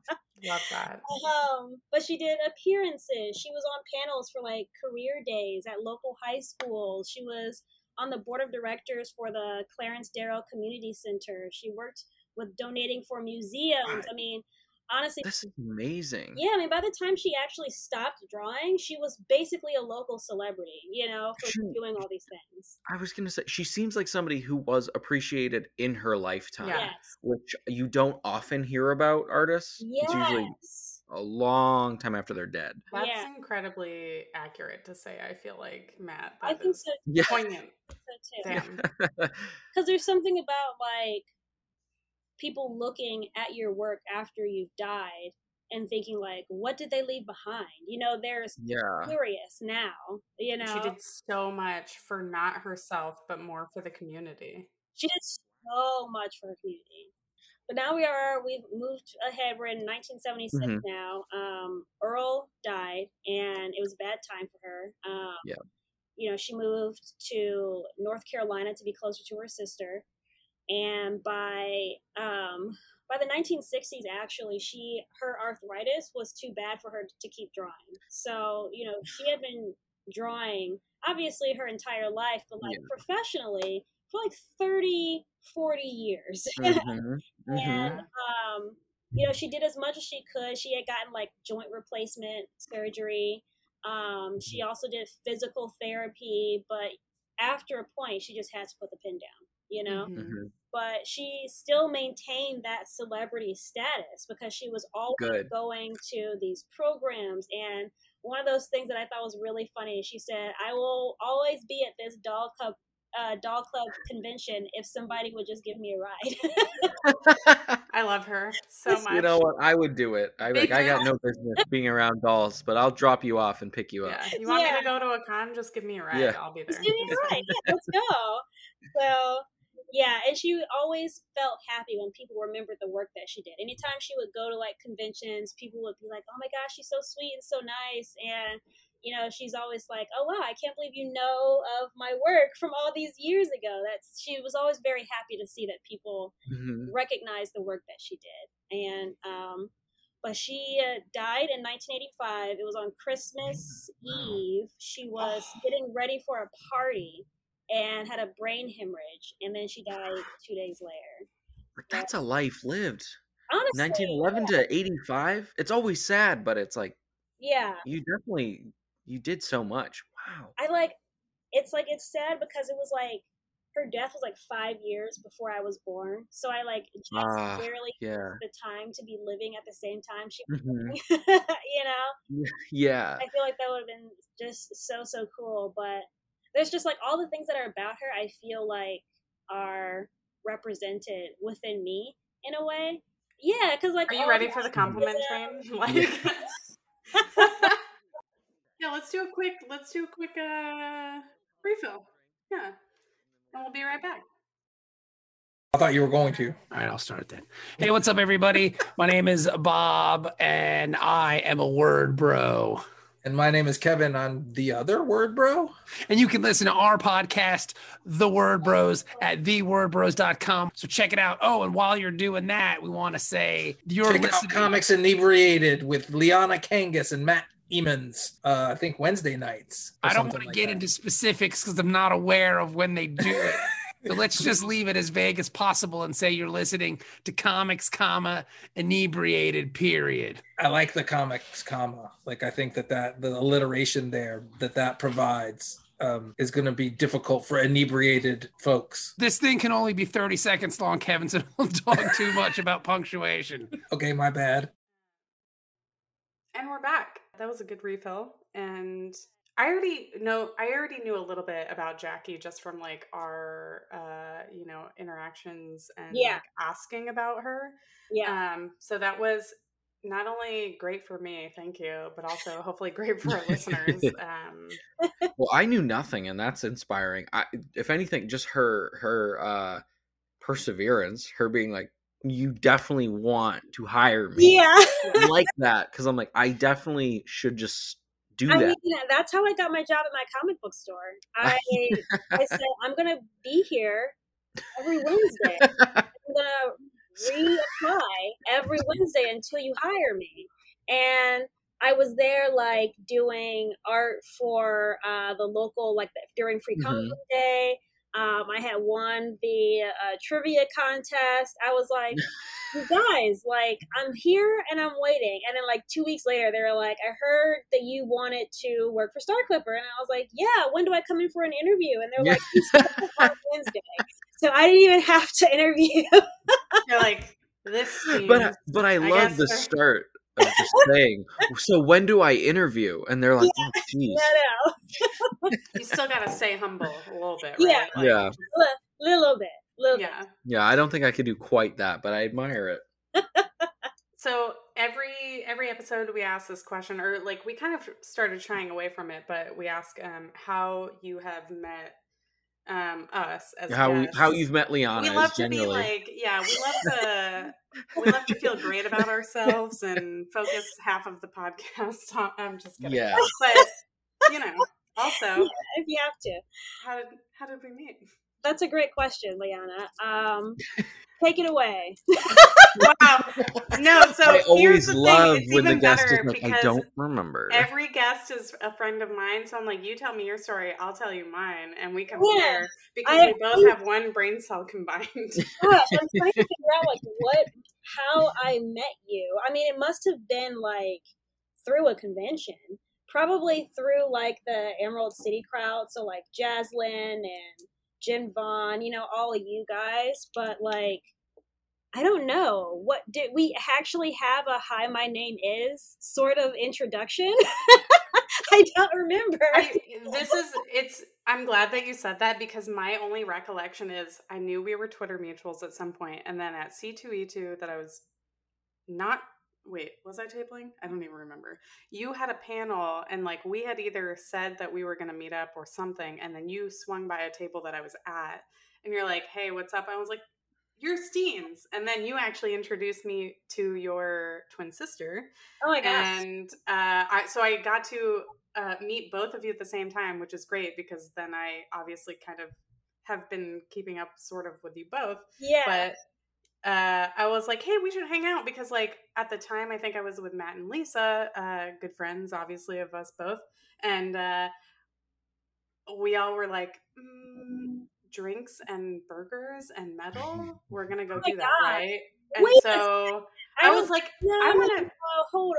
Speaker 1: Love that.
Speaker 4: Um, but she did appearances. She was on panels for like career days at local high schools. She was on the board of directors for the Clarence Darrow Community Center. She worked with donating for museums. I mean, honestly,
Speaker 3: This is amazing.
Speaker 4: yeah, I mean, by the time she actually stopped drawing, she was basically a local celebrity, you know, for
Speaker 3: She-
Speaker 4: doing all these things.
Speaker 3: I was gonna say she seems like somebody who was appreciated in her lifetime,
Speaker 4: Yes.
Speaker 3: which you don't often hear about artists. It's usually a long time after they're dead.
Speaker 1: That's
Speaker 4: Yeah.
Speaker 1: incredibly accurate to say. I feel like Matt.
Speaker 4: I think
Speaker 1: is
Speaker 4: so,
Speaker 3: Yeah.
Speaker 1: Poignant.
Speaker 4: so too. Because there's something about like people looking at your work after you've died and thinking like what did they leave behind you know there's
Speaker 3: yeah.
Speaker 4: curious now you know
Speaker 1: She did so much for not herself, but more for the community.
Speaker 4: she did so much for her community but now we are we've moved ahead we're in 1976
Speaker 3: Mhm.
Speaker 4: now um earl died and it was a bad time for her um
Speaker 3: Yeah.
Speaker 4: you know she moved to north carolina to be closer to her sister and by um by the 1960s actually she her arthritis was too bad for her to keep drawing. So you know she had been drawing obviously her entire life but like professionally for like 30 40 years.
Speaker 3: Mhm, mhm.
Speaker 4: and um you know she did as much as she could. She had gotten like joint replacement surgery. Um she also did physical therapy but after a point, she just had to put the pin down, you know?
Speaker 1: Mhm.
Speaker 3: Mhm.
Speaker 4: But she still maintained that celebrity status because she was always
Speaker 3: Good.
Speaker 4: going to these programs. And one of those things that I thought was really funny, she said, I will always be at this doll club. Uh, doll club convention if somebody would just give me a ride
Speaker 1: I love her so much.
Speaker 3: you know what? I would do it. I like, I got no business being around dolls, but I'll drop you off and pick you up.
Speaker 1: Yeah. You want me to go to a con? Just give me a ride.
Speaker 3: Yeah.
Speaker 1: I'll be there.
Speaker 4: Just give me a ride. Yeah, let's go. So yeah, and she always felt happy when people remembered the work that she did. Anytime she would go to like conventions, people would be like, "Oh my gosh, she's so sweet and so nice," and you know, she's always like, "Oh wow, I can't believe you know of my work from all these years ago." That's she was always very happy to see that people
Speaker 3: Mhm.
Speaker 4: recognize the work that she did. And um, but she uh, died in 1985. It was on Christmas. Eve. She was getting ready for a party and had a brain hemorrhage, and then she died two days later.
Speaker 3: But that's a life lived.
Speaker 4: Honestly,
Speaker 3: 1911 to 85. It's always sad, but it's like
Speaker 4: yeah,
Speaker 3: you definitely you did so much. Wow.
Speaker 4: I like. It's like it's sad because it was like her death was like five years before I was born, so I like just
Speaker 3: Ah,
Speaker 4: barely
Speaker 3: Yeah.
Speaker 4: the time to be living at the same time she,
Speaker 3: Mhm.
Speaker 4: you know.
Speaker 3: Yeah.
Speaker 4: I feel like that would have been just so so cool. But there's just like all the things that are about her. I feel like are represented within me in a way. Yeah, because like
Speaker 1: Are you ready for the compliment
Speaker 4: activism-
Speaker 1: train? Like, yeah, let's do a quick. Let's do a quick uh refill. Yeah, and we'll be right back.
Speaker 5: I thought you were going to.
Speaker 6: All right, I'll start then. Hey, what's up, everybody? My name is Bob, and I am a word bro.
Speaker 5: And my name is Kevin. I'm the other word, bro.
Speaker 6: And you can listen to our podcast, The Word Bros, at thewordbros.com. So check it out. Oh, and while you're doing that, we want to say you're
Speaker 5: Check out. Comics Inebriated with Liana Kangas and Matt Emons. Uh, I think Wednesday nights.
Speaker 6: I don't want to
Speaker 5: like
Speaker 6: get
Speaker 5: that.
Speaker 6: into specifics because I'm not aware of when they do it. so let's just leave it as vague as possible and say you're listening to comics, comma, inebriated, period.
Speaker 5: I like the comics, comma. Like I think that that the alliteration there that that provides um, is going to be difficult for inebriated folks.
Speaker 6: This thing can only be 30 seconds long, Kevin, so don't talk too much about punctuation.
Speaker 5: Okay, my bad.
Speaker 1: And we're back. That was a good refill. And I already know I already knew a little bit about Jackie just from like our uh, you know, interactions and
Speaker 4: Yeah.
Speaker 1: like, asking about her.
Speaker 4: Yeah,
Speaker 1: Um, so that was not only great for me, thank you, but also hopefully great for our listeners. Um,
Speaker 3: Well, I knew nothing, and that's inspiring. I, if anything, just her her uh perseverance, her being like, "You definitely want to hire me."
Speaker 4: yeah.
Speaker 3: Like that because I'm like, I definitely should just do
Speaker 4: I
Speaker 3: that.
Speaker 4: mean, that's how I got my job at my comic book store. I I said I'm gonna be here every Wednesday. I'm gonna reapply every Wednesday until you hire me. And I was there like doing art for uh, the local like the, during Free Comic
Speaker 3: Mhm.
Speaker 4: Book Day. Um, I had won the uh, trivia contest. I was like, you guys, like, I'm here and I'm waiting. And then, like, two weeks later, they were like, I heard that you wanted to work for Star Clipper. And I was like, yeah, when do I come in for an interview? And they're like, "You on Wednesday. So I didn't even have to interview.
Speaker 1: you're like, this
Speaker 3: but
Speaker 1: seems
Speaker 3: but I,
Speaker 1: I
Speaker 3: love
Speaker 1: guess
Speaker 3: the start of just saying. So when do I interview? And they're like, "Oh, jeez."
Speaker 4: no, no.
Speaker 1: you still gotta stay humble a little bit,
Speaker 4: Yeah.
Speaker 1: right? Like,
Speaker 3: Yeah,
Speaker 4: Little bit. Little
Speaker 1: Yeah.
Speaker 3: yeah. I don't think I could do quite that, but I admire it.
Speaker 1: So every every episode we ask this question, or like we kind of started shying away from it, but we ask um, how you have met um, us as
Speaker 3: How we,
Speaker 1: guests.
Speaker 3: how you've met Liana
Speaker 1: we love to be like yeah we love to we love to feel great about ourselves and focus half of the podcast on i'm just kidding
Speaker 3: Yeah.
Speaker 1: but you know also
Speaker 4: if you have to.
Speaker 1: how did how did we meet
Speaker 4: That's a great question, Liana. Um, take it away.
Speaker 1: wow no so
Speaker 3: I
Speaker 1: here's
Speaker 3: always
Speaker 1: the thing
Speaker 3: love
Speaker 1: it's
Speaker 3: when the
Speaker 1: even
Speaker 3: guest is
Speaker 1: better
Speaker 3: like, I don't remember.
Speaker 1: every guest is a friend of mine so i'm like you tell me your story i'll tell you mine and we compare because
Speaker 4: I
Speaker 1: we both
Speaker 4: agree.
Speaker 1: have one brain cell combined
Speaker 4: Gosh, I'm trying to figure out like what, how I met you. I mean, it must have been like through a convention probably through like the Emerald City crowd, so like Jaslyn and Jim Vaughn, you know, all of you guys, but like I don't know. What did we actually have a hi my name is sort of introduction? I don't remember.
Speaker 1: I, this is it's I'm glad that you said that because my only recollection is I knew we were Twitter mutuals at some point and then at C2E2 that I was not wait, was I tabling? I don't even remember. You had a panel and like we had either said that we were going to meet up or something and then you swung by a table that I was at and you're like, "Hey, what's up?" I was like, you're Steenz. And then you actually introduced me to your twin sister.
Speaker 4: oh my gosh.
Speaker 1: And uh, I, so I got to uh, meet both of you at the same time, which is great because then I obviously kind of have been keeping up sort of with you both.
Speaker 4: yeah.
Speaker 1: But uh, I was like, hey, we should hang out because, like, at the time, I think I was with Matt and Lisa, uh, good friends, obviously, of us both. And uh, we all were like, mm, drinks and burgers and metal. We're going to go
Speaker 4: Oh my
Speaker 1: do that,
Speaker 4: God.
Speaker 1: right? And
Speaker 4: Wait
Speaker 1: so I was like,
Speaker 4: no,
Speaker 1: I
Speaker 4: no,
Speaker 1: wanna-
Speaker 4: no, hold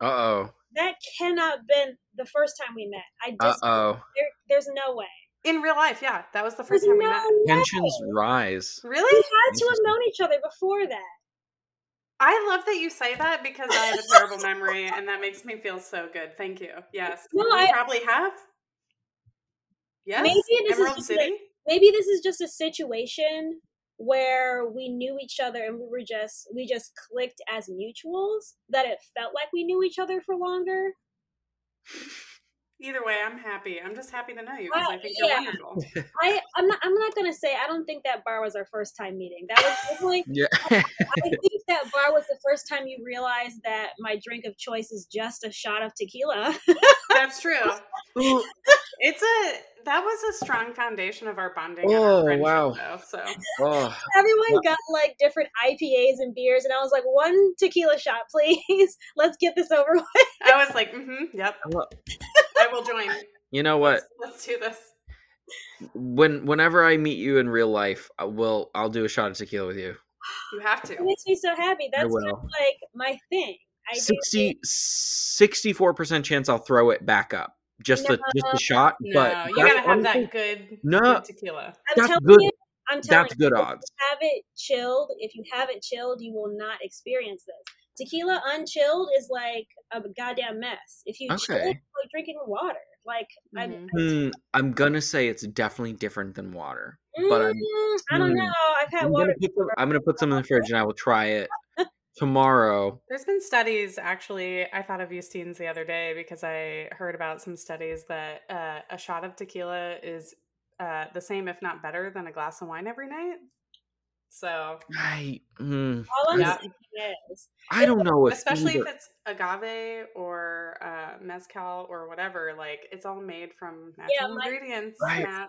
Speaker 4: on.
Speaker 3: Uh oh.
Speaker 4: That cannot have been the first time we met. I
Speaker 3: Uh oh.
Speaker 4: there, there's no way.
Speaker 1: In real life, yeah, that was the
Speaker 4: There's
Speaker 1: first time we
Speaker 4: no
Speaker 1: met.
Speaker 3: Tensions rise.
Speaker 4: We
Speaker 1: Really?
Speaker 4: had to have known each other before that.
Speaker 1: I love that you say that because I have a terrible memory and that makes me feel so good. Thank you. Yes.
Speaker 4: No,
Speaker 1: we
Speaker 4: I-
Speaker 1: probably have. Yes.
Speaker 4: Maybe this is
Speaker 1: Emerald
Speaker 4: just
Speaker 1: City.
Speaker 4: Maybe this is just a situation where we knew each other and we were just we just clicked as mutuals that it felt like we knew each other for longer.
Speaker 1: Either way, I'm happy. I'm just happy to know you because I think
Speaker 4: yeah.
Speaker 1: you're wonderful.
Speaker 4: I I'm not I'm not gonna say I don't think that bar was our first time meeting. That was definitely
Speaker 3: Yeah.
Speaker 4: I think that bar was the first time you realized that my drink of choice is just a shot of tequila.
Speaker 1: That's true.
Speaker 3: Ooh,
Speaker 1: It's a that was a strong foundation of our bonding.
Speaker 3: Oh,
Speaker 1: our
Speaker 3: wow.
Speaker 1: Though, so
Speaker 3: oh.
Speaker 4: Everyone got like different IPAs and beers, and I was like, one tequila shot, please. Let's get this over with.
Speaker 1: I was like, mm-hmm, yep, I will join.
Speaker 3: You know what?
Speaker 1: Let's do this.
Speaker 3: When whenever I meet you in real life, I will I'll do a shot of tequila with you.
Speaker 1: You have to.
Speaker 4: It
Speaker 1: to.
Speaker 4: makes me so happy. That's kind of like my thing. I do
Speaker 3: 60 64% chance I'll throw it back up. Just the just the shot,
Speaker 1: No,
Speaker 3: but
Speaker 1: you gotta have
Speaker 3: honestly-
Speaker 1: that good,
Speaker 3: No.
Speaker 1: good tequila.
Speaker 4: I'm
Speaker 3: that's
Speaker 4: telling
Speaker 3: good.
Speaker 4: you, I'm telling
Speaker 3: That's
Speaker 4: you,
Speaker 3: good
Speaker 4: if
Speaker 3: odds.
Speaker 4: you have it chilled, if you have it chilled, you will not experience this. Tequila unchilled is like a goddamn mess. If you chill it, it's like drinking water. Like I'm,
Speaker 1: Mhm.
Speaker 3: Hmm, I'm gonna say it's definitely different than water. but I'm-
Speaker 4: Mm, I don't
Speaker 3: hmm.
Speaker 4: know. I've had
Speaker 3: I'm
Speaker 4: water.
Speaker 3: gonna, some, I'm gonna put some in the fridge and I will try it tomorrow.
Speaker 1: There's been studies actually. I thought of Eustine's the other day because I heard about some studies that uh, a shot of tequila is uh, the same, if not better, than a glass of wine every night. So,
Speaker 3: I mm,
Speaker 4: All I'm
Speaker 1: Yeah.
Speaker 4: saying is,
Speaker 3: I don't know if
Speaker 1: especially
Speaker 3: either-
Speaker 1: if it's agave or uh, mezcal or whatever, like it's all made from natural
Speaker 4: Yeah, my-
Speaker 1: ingredients.
Speaker 3: Right.
Speaker 1: Matt.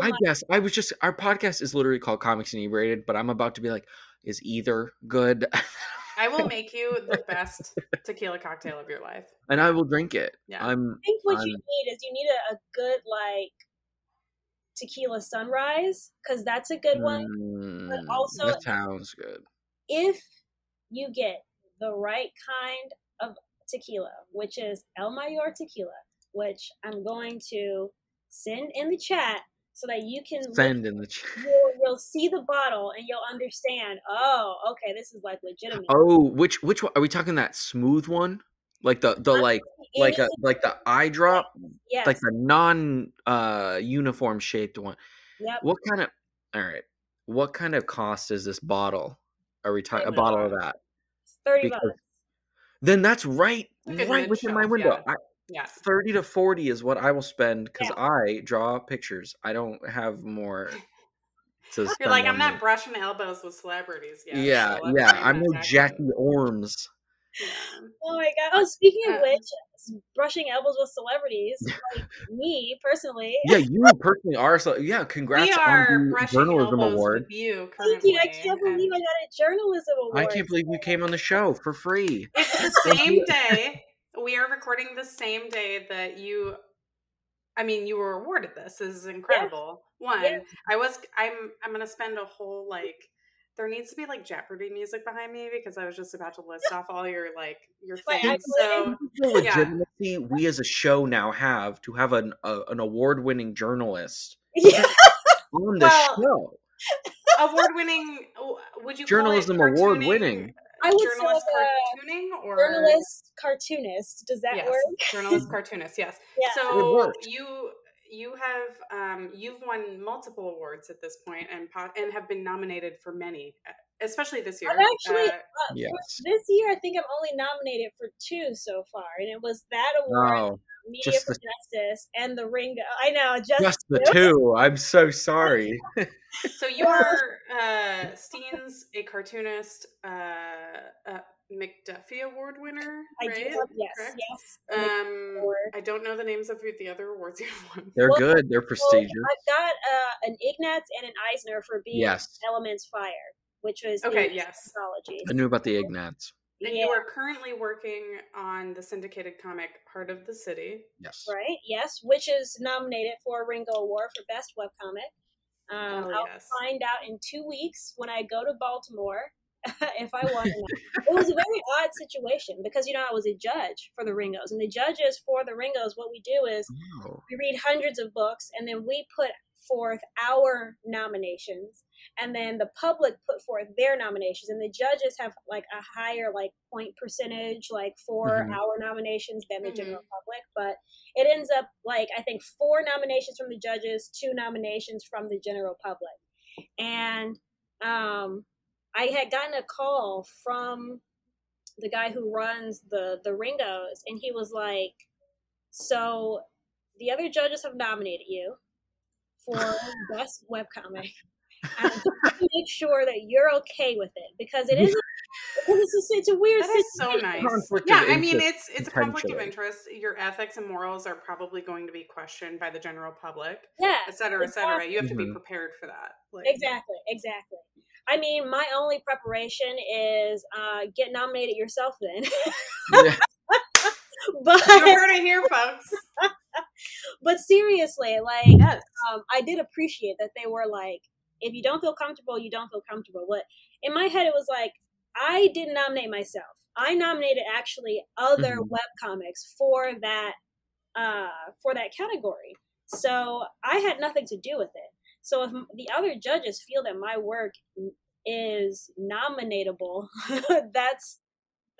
Speaker 3: I guess I was just our podcast is literally called Comics Inebriated, but I'm about to be like, is either good,
Speaker 1: I will make you the best tequila cocktail of your life.
Speaker 3: and I will drink it.
Speaker 1: Yeah.
Speaker 3: I'm
Speaker 4: I think what you
Speaker 3: I'm-
Speaker 4: need is you need a, a good like tequila sunrise because that's a good one.
Speaker 3: mm,
Speaker 4: also-
Speaker 3: that sounds good.
Speaker 4: If you get the right kind of tequila, which is El Mayor tequila, which I'm going to send in the chat so that you can look-
Speaker 3: Send in the chat.
Speaker 4: you'll, you'll see the bottle and you'll understand. Oh, okay, this is like legitimate.
Speaker 3: Oh, which which one are we talking? That smooth one, like the the like like a like the eye drop,
Speaker 4: yes,
Speaker 3: like the non uh uniform shaped one.
Speaker 4: yep.
Speaker 3: What kind of all right? What kind of cost is this bottle? Are we talking a
Speaker 1: 30.
Speaker 3: bottle of that?
Speaker 4: Thirty
Speaker 3: Because
Speaker 4: bucks.
Speaker 3: then that's right, right within my window.
Speaker 1: yeah.
Speaker 3: I,
Speaker 1: Yeah.
Speaker 3: Thirty to forty is what I will spend because
Speaker 4: Yeah.
Speaker 3: I draw pictures. I don't have more. To
Speaker 1: You're like, I'm not brushing elbows with celebrities yet.
Speaker 3: Yeah,
Speaker 1: so
Speaker 3: yeah. I'm no Jackie. Ormes.
Speaker 1: Yeah.
Speaker 4: Oh my god! Oh, speaking of which, brushing elbows with celebrities, like me personally.
Speaker 3: Yeah, you personally are. So yeah, congrats
Speaker 1: we are
Speaker 3: on the journalism award.
Speaker 1: you
Speaker 4: Thank you. I can't believe I got a journalism award.
Speaker 3: I can't believe you came on the show for free.
Speaker 1: It's the same day. We are recording the same day that you. I mean, you were awarded this. This is incredible. One,
Speaker 4: Yeah.
Speaker 1: I was. I'm. I'm gonna spend a whole like there needs to be like Jeopardy music behind me because I was just about to list off all your like your
Speaker 4: Wait,
Speaker 1: things. So
Speaker 3: The
Speaker 1: Yeah.
Speaker 3: legitimacy we as a show now have to have an a, an award-winning journalist
Speaker 4: Yeah.
Speaker 3: on the
Speaker 1: Well,
Speaker 3: show.
Speaker 1: award-winning. Would you
Speaker 3: Journalism
Speaker 1: call it
Speaker 3: award-winning.
Speaker 4: I would say
Speaker 1: Journalist
Speaker 4: like
Speaker 1: cartooning or
Speaker 4: journalist cartoonist. Does that
Speaker 1: yes,
Speaker 4: work?
Speaker 1: journalist cartoonist. Yes.
Speaker 4: Yeah.
Speaker 1: So
Speaker 3: works.
Speaker 1: you you have um, you've won multiple awards at this point and po- and have been nominated for many, uh, especially this year.
Speaker 4: I've actually-
Speaker 1: Uh,
Speaker 4: Uh,
Speaker 3: Yes.
Speaker 4: this year, I think I'm only nominated for two so far, and it was that award,
Speaker 3: Oh,
Speaker 4: Media
Speaker 3: just
Speaker 4: for
Speaker 3: the-
Speaker 4: Justice, and the Ringo. I know, just,
Speaker 3: just the
Speaker 4: two.
Speaker 3: two. I'm so sorry.
Speaker 1: so you are uh, Steenz a cartoonist, uh, uh, McDuffie Award winner,
Speaker 4: I
Speaker 1: right?
Speaker 4: do have, yes,
Speaker 1: Correct?
Speaker 4: yes.
Speaker 1: Um, I don't know the names of the other awards you've won.
Speaker 3: They're
Speaker 4: Well,
Speaker 3: good. They're
Speaker 4: So
Speaker 3: prestigious.
Speaker 4: I've got uh, an Ignatz and an Eisner for being
Speaker 3: Yes.
Speaker 4: Elements Fire, which was
Speaker 1: Okay,
Speaker 4: in
Speaker 1: yes.
Speaker 4: anthology.
Speaker 3: I knew about the Ignatz.
Speaker 1: And
Speaker 4: Yeah,
Speaker 1: you are currently working on the syndicated comic Heart of the City.
Speaker 3: Yes.
Speaker 4: right. Yes, which is nominated for a Ringo Award for Best Webcomic. Um,
Speaker 1: Oh,
Speaker 4: I'll
Speaker 1: yes.
Speaker 4: find out in two weeks when I go to Baltimore if I won or not. it was a very odd situation because you know I was a judge for the Ringos, and the judges for the Ringos, what we do is
Speaker 3: Oh.
Speaker 4: we read hundreds of books, and then we put forth our nominations, and then the public put forth their nominations, and the judges have like a higher like point percentage, like for
Speaker 3: Mhm.
Speaker 4: our nominations than the
Speaker 1: Mhm.
Speaker 4: general public, but it ends up like I think four nominations from the judges, two nominations from the general public, and um, I had gotten a call from the guy who runs the the Ringos, and he was like, "So the other judges have nominated you for best webcomic. And I want to make sure that you're okay with it because it is a, because it's a, it's a weird
Speaker 1: That is so nice.
Speaker 3: Conflict
Speaker 1: yeah, I mean it's it's a conflict of interest. Your ethics and morals are probably going to be questioned by the general public,
Speaker 4: Yeah,
Speaker 1: et cetera, et cetera.
Speaker 4: exactly.
Speaker 1: You have to be
Speaker 3: Mhm.
Speaker 1: prepared for that. Like,
Speaker 4: exactly, exactly. I mean, my only preparation is uh, get nominated yourself then.
Speaker 3: Yeah.
Speaker 4: but
Speaker 1: You heard it here, folks.
Speaker 4: but seriously, like
Speaker 1: Yes.
Speaker 4: um, I did appreciate that they were like, if you don't feel comfortable, you don't feel comfortable. But in my head, it was like, I didn't nominate myself. I nominated actually other
Speaker 3: Mhm.
Speaker 4: web comics for that uh, for that category. So I had nothing to do with it. So if the other judges feel that my work is nominatable, that's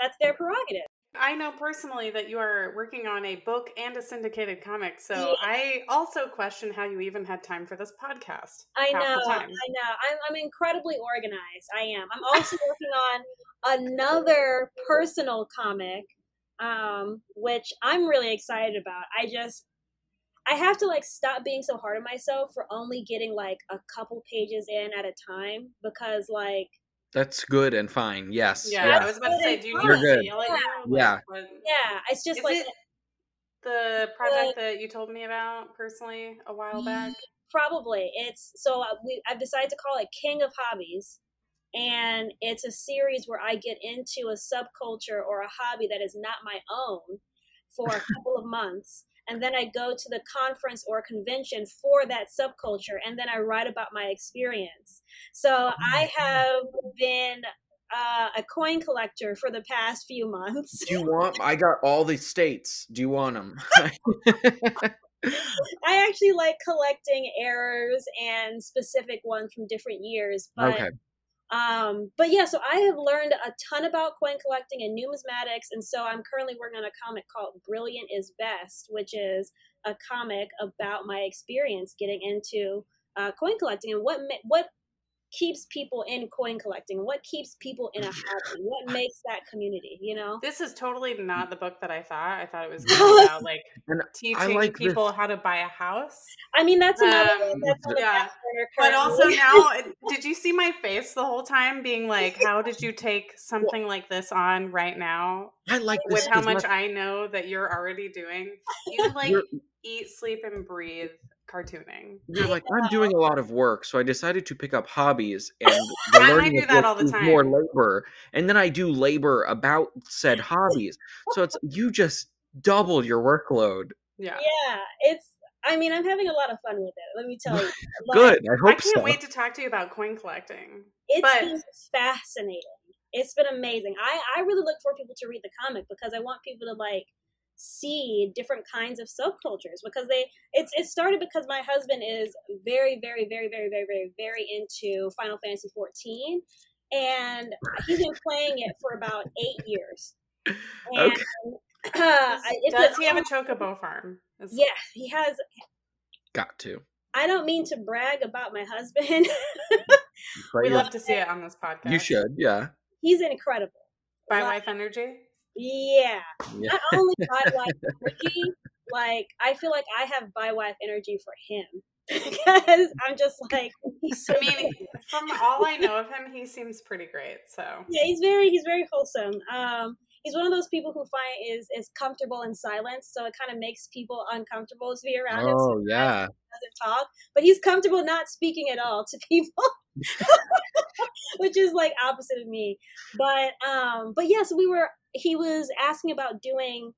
Speaker 4: that's their prerogative.
Speaker 1: I know personally that you are working on a book and a syndicated comic, so
Speaker 4: Yeah.
Speaker 1: I also question how you even had time for this podcast.
Speaker 4: I know, I know. I'm, I'm incredibly organized. I am. I'm also working on another personal comic, um, which I'm really excited about. I just, I have to like stop being so hard on myself for only getting like a couple pages in at a time because like,
Speaker 3: That's good and fine. Yes.
Speaker 1: Yeah,
Speaker 3: Yeah.
Speaker 1: I was about to say, do you
Speaker 3: You're good.
Speaker 1: to yell at you?
Speaker 3: Yeah.
Speaker 1: Like,
Speaker 4: yeah, it's just
Speaker 1: Is
Speaker 4: like
Speaker 1: it the project that you told me about personally a while back?
Speaker 4: Probably. It's so uh, we I've decided to call it King of Hobbies. And it's a series where I get into a subculture or a hobby that is not my own for a couple of months. And then I go to the conference or convention for that subculture. And then I write about my experience. So I have been uh, a coin collector for the past few months.
Speaker 3: Do you want? I got all the states. Do you want them?
Speaker 4: I actually like collecting errors and specific ones from different years. But
Speaker 3: okay.
Speaker 4: Um, but yeah, so I have learned a ton about coin collecting and numismatics, and so I'm currently working on a comic called "Brilliant Is Best," which is a comic about my experience getting into uh, coin collecting and what what keeps people in coin collecting, what keeps people in a hobby, what makes that community, you know?
Speaker 1: This is totally not the book that I thought. I thought it was about like
Speaker 3: And
Speaker 1: teaching
Speaker 3: like this-
Speaker 1: people how to buy a house.
Speaker 4: I mean, that's another
Speaker 1: Um,
Speaker 4: that's on the
Speaker 1: yeah.
Speaker 4: back
Speaker 1: But also now, did you see my face the whole time being like, how did you take something like this on right now
Speaker 3: I like this
Speaker 1: with how
Speaker 3: 'cause
Speaker 1: much
Speaker 3: my-
Speaker 1: I know that you're already doing? You like
Speaker 3: You're-
Speaker 1: eat, sleep, and breathe cartooning.
Speaker 3: You're like, I'm doing a lot of work, so I decided to pick up hobbies, and
Speaker 1: I-
Speaker 3: the
Speaker 1: I
Speaker 3: learning
Speaker 1: do
Speaker 3: of
Speaker 1: that all the
Speaker 3: is more labor, and then I do labor about said hobbies. So it's you just double your workload.
Speaker 1: Yeah.
Speaker 4: yeah it's I mean, I'm having a lot of fun with it. Let me tell you. Like,
Speaker 3: Good. I hope I
Speaker 1: can't
Speaker 3: so.
Speaker 1: wait to talk to you about coin collecting.
Speaker 4: It's
Speaker 1: But-
Speaker 4: been fascinating. It's been amazing. I I really look for people to read the comic because I want people to like see different kinds of subcultures because they it's it started because my husband is very very very very very very very into Final Fantasy 14 and he's been playing it for about 8 years. And,
Speaker 3: Okay.
Speaker 4: uh,
Speaker 1: Does he have a
Speaker 4: almost-
Speaker 1: chocobo farm? Is-
Speaker 4: Yeah, he has
Speaker 3: Got to.
Speaker 4: I don't mean to brag about my husband.
Speaker 3: But
Speaker 1: We love to see it on this podcast.
Speaker 3: you should. Yeah.
Speaker 4: he's incredible.
Speaker 1: By
Speaker 4: Like-
Speaker 1: Life Energy?
Speaker 4: Yeah.
Speaker 3: Yeah.
Speaker 4: Not only by wife energy, like I feel like I have by wife energy for him because I'm just like he's so
Speaker 1: I mean, from all I know of him, he seems pretty great. So
Speaker 4: yeah, he's very he's very wholesome. Um, he's one of those people who find is is comfortable in silence, so it kind of makes people uncomfortable to be around him.
Speaker 3: Oh yeah.
Speaker 4: doesn't talk, but he's comfortable not speaking at all to people, which is like opposite of me. But um, but yes, we were. He was asking about doing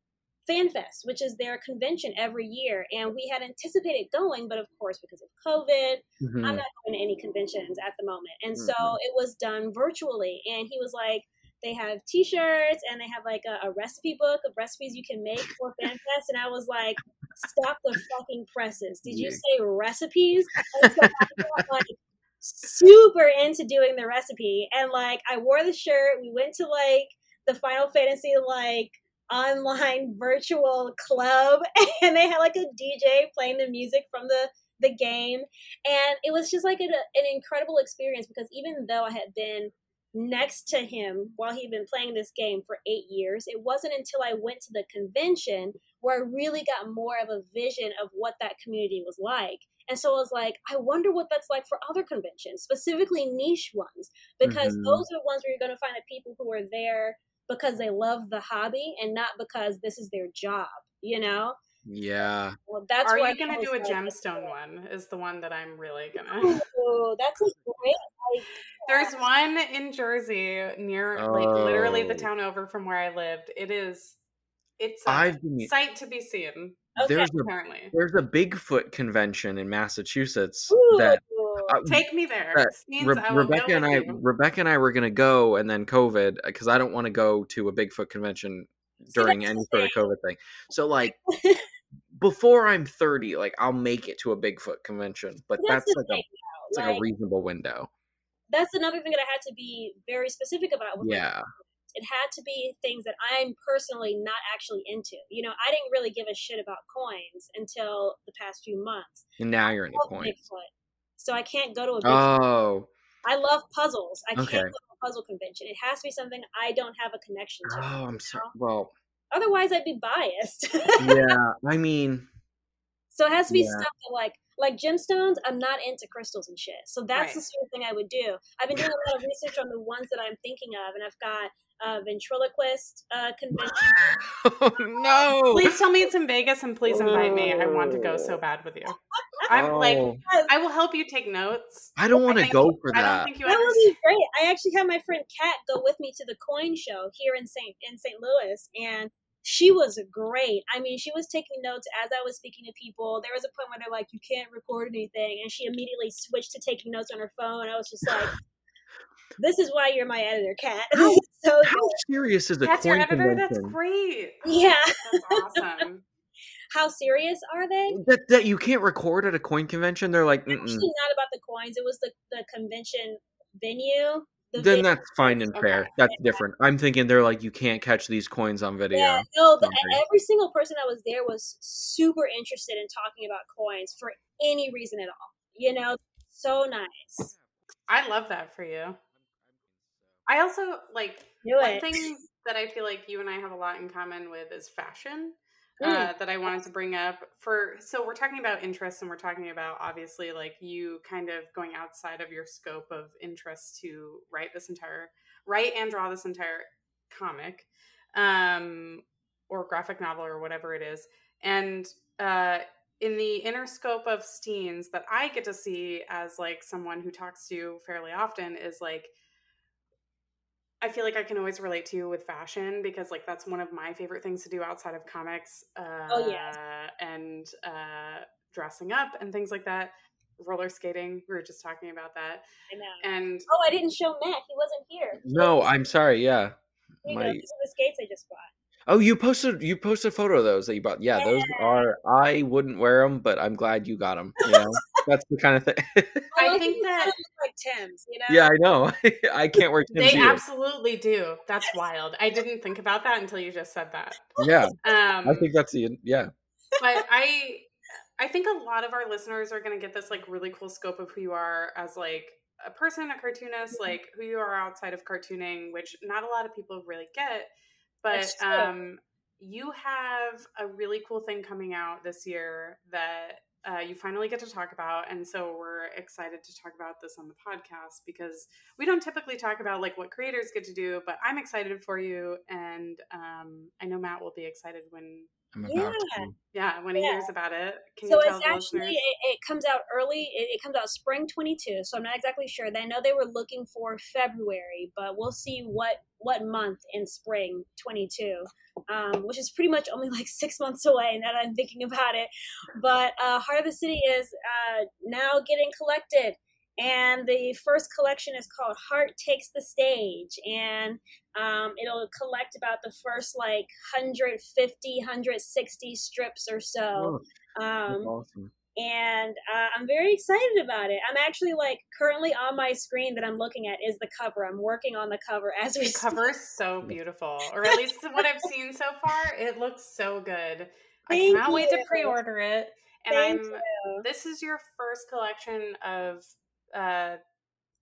Speaker 4: FanFest, which is their convention every year, and we had anticipated going, but of course because of COVID,
Speaker 3: Mhm.
Speaker 4: I'm not going to any conventions at the moment, and so
Speaker 3: Mhm.
Speaker 4: it was done virtually. And he was like. They have T-shirts and they have like a, a recipe book of recipes you can make for FanFest, and I was like, "Stop the fucking presses! Did you say recipes?" So got like super into doing the recipe, and like I wore the shirt. We went to like the Final Fantasy like online virtual club, and they had like a DJ playing the music from the the game, and it was just like an, an incredible experience because even though I had been next to him while he'd been playing this game for eight years. It wasn't until I went to the convention where I really got more of a vision of what that community was like. And so I was like, I wonder what that's like for other conventions, specifically niche ones, because
Speaker 3: Mhm.
Speaker 4: those are the ones where you're going to find the people who are there because they love the hobby and not because this is their job, you know?
Speaker 3: Yeah.
Speaker 4: Well, that's
Speaker 1: Are
Speaker 4: why
Speaker 1: you going to do
Speaker 4: was
Speaker 1: a
Speaker 4: like,
Speaker 1: gemstone one? Is the one that I'm really going to.
Speaker 4: Ooh, that's a great idea.
Speaker 1: There's one in Jersey near, like, literally the
Speaker 3: Oh.
Speaker 1: town over from where I lived. It is, it's a
Speaker 3: I've been
Speaker 1: sight to be seen,
Speaker 4: Okay.
Speaker 3: there's a
Speaker 1: apparently.
Speaker 3: there's a Bigfoot convention in Massachusetts
Speaker 4: Ooh.
Speaker 3: that uh,
Speaker 1: Take me there.
Speaker 3: that Re-
Speaker 1: I
Speaker 3: Rebecca and I
Speaker 1: you.
Speaker 3: Rebecca and I were gonna go and then COVID because I don't want to go to a Bigfoot convention during any sort of COVID thing. So like before I'm 30, like I'll make it to a Bigfoot convention, but
Speaker 4: That's
Speaker 3: that's, like
Speaker 4: thing,
Speaker 3: a it's like,
Speaker 4: like-
Speaker 3: a reasonable window.
Speaker 4: that's another thing that I had to be very specific about. With
Speaker 3: Yeah.
Speaker 4: it had to be things that I'm personally not actually into. You know, I didn't really give a shit about coins until the past few months.
Speaker 3: And now you're into coins.
Speaker 4: Bigfoot, so I can't go to a Bigfoot.
Speaker 3: Oh,
Speaker 4: I love puzzles. I
Speaker 3: Okay.
Speaker 4: can't go puzzle convention. It has to be something I don't have a connection to.
Speaker 3: oh, I'm sorry. Well,
Speaker 4: Otherwise, I'd be biased.
Speaker 3: yeah. I mean,
Speaker 4: so it has to be
Speaker 3: Yeah.
Speaker 4: stuff that like like gemstones. I'm not into crystals and shit. So that's the sort of thing I would do. I've been doing a lot of research on the ones that I'm thinking of, and I've got a ventriloquist uh, convention.
Speaker 3: oh no.
Speaker 1: Please tell me it's in Vegas and please invite me. I want to go so bad with you. I'm like,
Speaker 3: Oh,
Speaker 1: I will help you take notes.
Speaker 3: I don't want to go for
Speaker 1: I don't
Speaker 3: that.
Speaker 1: think you
Speaker 4: That would be great. I actually had my friend Kat go with me to the coin show here in St. in St. Louis, and she was great. I mean, she was taking notes as I was speaking to people. There was a point where they're like, "You can't record anything," and she immediately switched to taking notes on her phone. I was just like, "This is why you're my editor, Kat." so
Speaker 3: How serious is a
Speaker 1: That's
Speaker 3: coin
Speaker 1: your editor? That's great.
Speaker 4: yeah,
Speaker 1: That's awesome.
Speaker 4: how serious are they?
Speaker 3: That, that you can't record at a coin convention? They're like,
Speaker 4: Actually,
Speaker 3: Mm-mm.
Speaker 4: not about the coins. It was the the convention venue. The
Speaker 3: then
Speaker 4: venue.
Speaker 3: that's fine and fair.
Speaker 1: Okay.
Speaker 3: That's different. I'm thinking they're like, you can't catch these coins on video.
Speaker 4: Yeah, no, the, every single person that was there was super interested in talking about coins for any reason at all. You know, so nice.
Speaker 1: I love that for you. I also like
Speaker 4: Do
Speaker 1: one
Speaker 4: it.
Speaker 1: thing that I feel like you and I have a lot in common with is fashion.
Speaker 4: Mm.
Speaker 1: Uh, that I wanted to bring up for so we're talking about interests and we're talking about obviously like you kind of going outside of your scope of interest to write this entire write and draw this entire comic um or graphic novel or whatever it is and uh in the inner scope of Steenz that I get to see as like someone who talks to you fairly often is like I feel like I can always relate to you with fashion because like that's one of my favorite things to do outside of comics. Uh,
Speaker 4: Oh, yes.
Speaker 1: and uh, dressing up and things like that. Roller skating, we were just talking about that.
Speaker 4: I know.
Speaker 1: And
Speaker 4: Oh, I didn't show Matt. He wasn't here.
Speaker 3: No, I'm sorry. Yeah. My
Speaker 4: go. These are the skates I just bought.
Speaker 3: Oh, you posted you posted a photo of those that you bought. Yeah, those are. I wouldn't wear them, but I'm glad you got them. You know, that's the kind of thing.
Speaker 1: I think that-
Speaker 4: like Tim's, you know.
Speaker 3: yeah, I know. I can't wear Tim's
Speaker 1: they
Speaker 3: either.
Speaker 1: absolutely do. That's wild. I didn't think about that until you just said that.
Speaker 3: Yeah,
Speaker 1: Um,
Speaker 3: I think that's the yeah.
Speaker 1: but I I think a lot of our listeners are going to get this like really cool scope of who you are as like a person, a cartoonist,
Speaker 4: Mm-hmm.
Speaker 1: like who you are outside of cartooning, which not a lot of people really get. But um you have a really cool thing coming out this year that uh, you finally get to talk about and so we're excited to talk about this on the podcast because we don't typically talk about like what creators get to do but i'm excited for you and um, i know matt will be excited when
Speaker 4: Yeah.
Speaker 3: to.
Speaker 1: yeah, when he
Speaker 4: Yeah.
Speaker 1: hears about it. Can
Speaker 4: so
Speaker 1: you
Speaker 4: it's actually it, it comes out early it, it comes out spring 22 so i'm not exactly sure i know they were looking for february but we'll see what what month in spring 22 um, which is pretty much only like six months away now that i'm thinking about it but uh, heart of the city is uh, now getting collected and the first collection is called heart takes the stage and um, it'll collect about the first like 150 160 strips or so
Speaker 3: Oh,
Speaker 4: um,
Speaker 3: awesome.
Speaker 4: and uh, I'm very excited about it. I'm actually like currently on my screen that I'm looking at is the cover. I'm working on the cover as we
Speaker 1: The
Speaker 4: speak.
Speaker 1: cover is so beautiful, or at least what I've seen so far. It looks so good. Thank I
Speaker 4: Thank
Speaker 1: cannot wait to pre-order it. And
Speaker 4: Thank
Speaker 1: I'm.
Speaker 4: you.
Speaker 1: This is your first collection of. Uh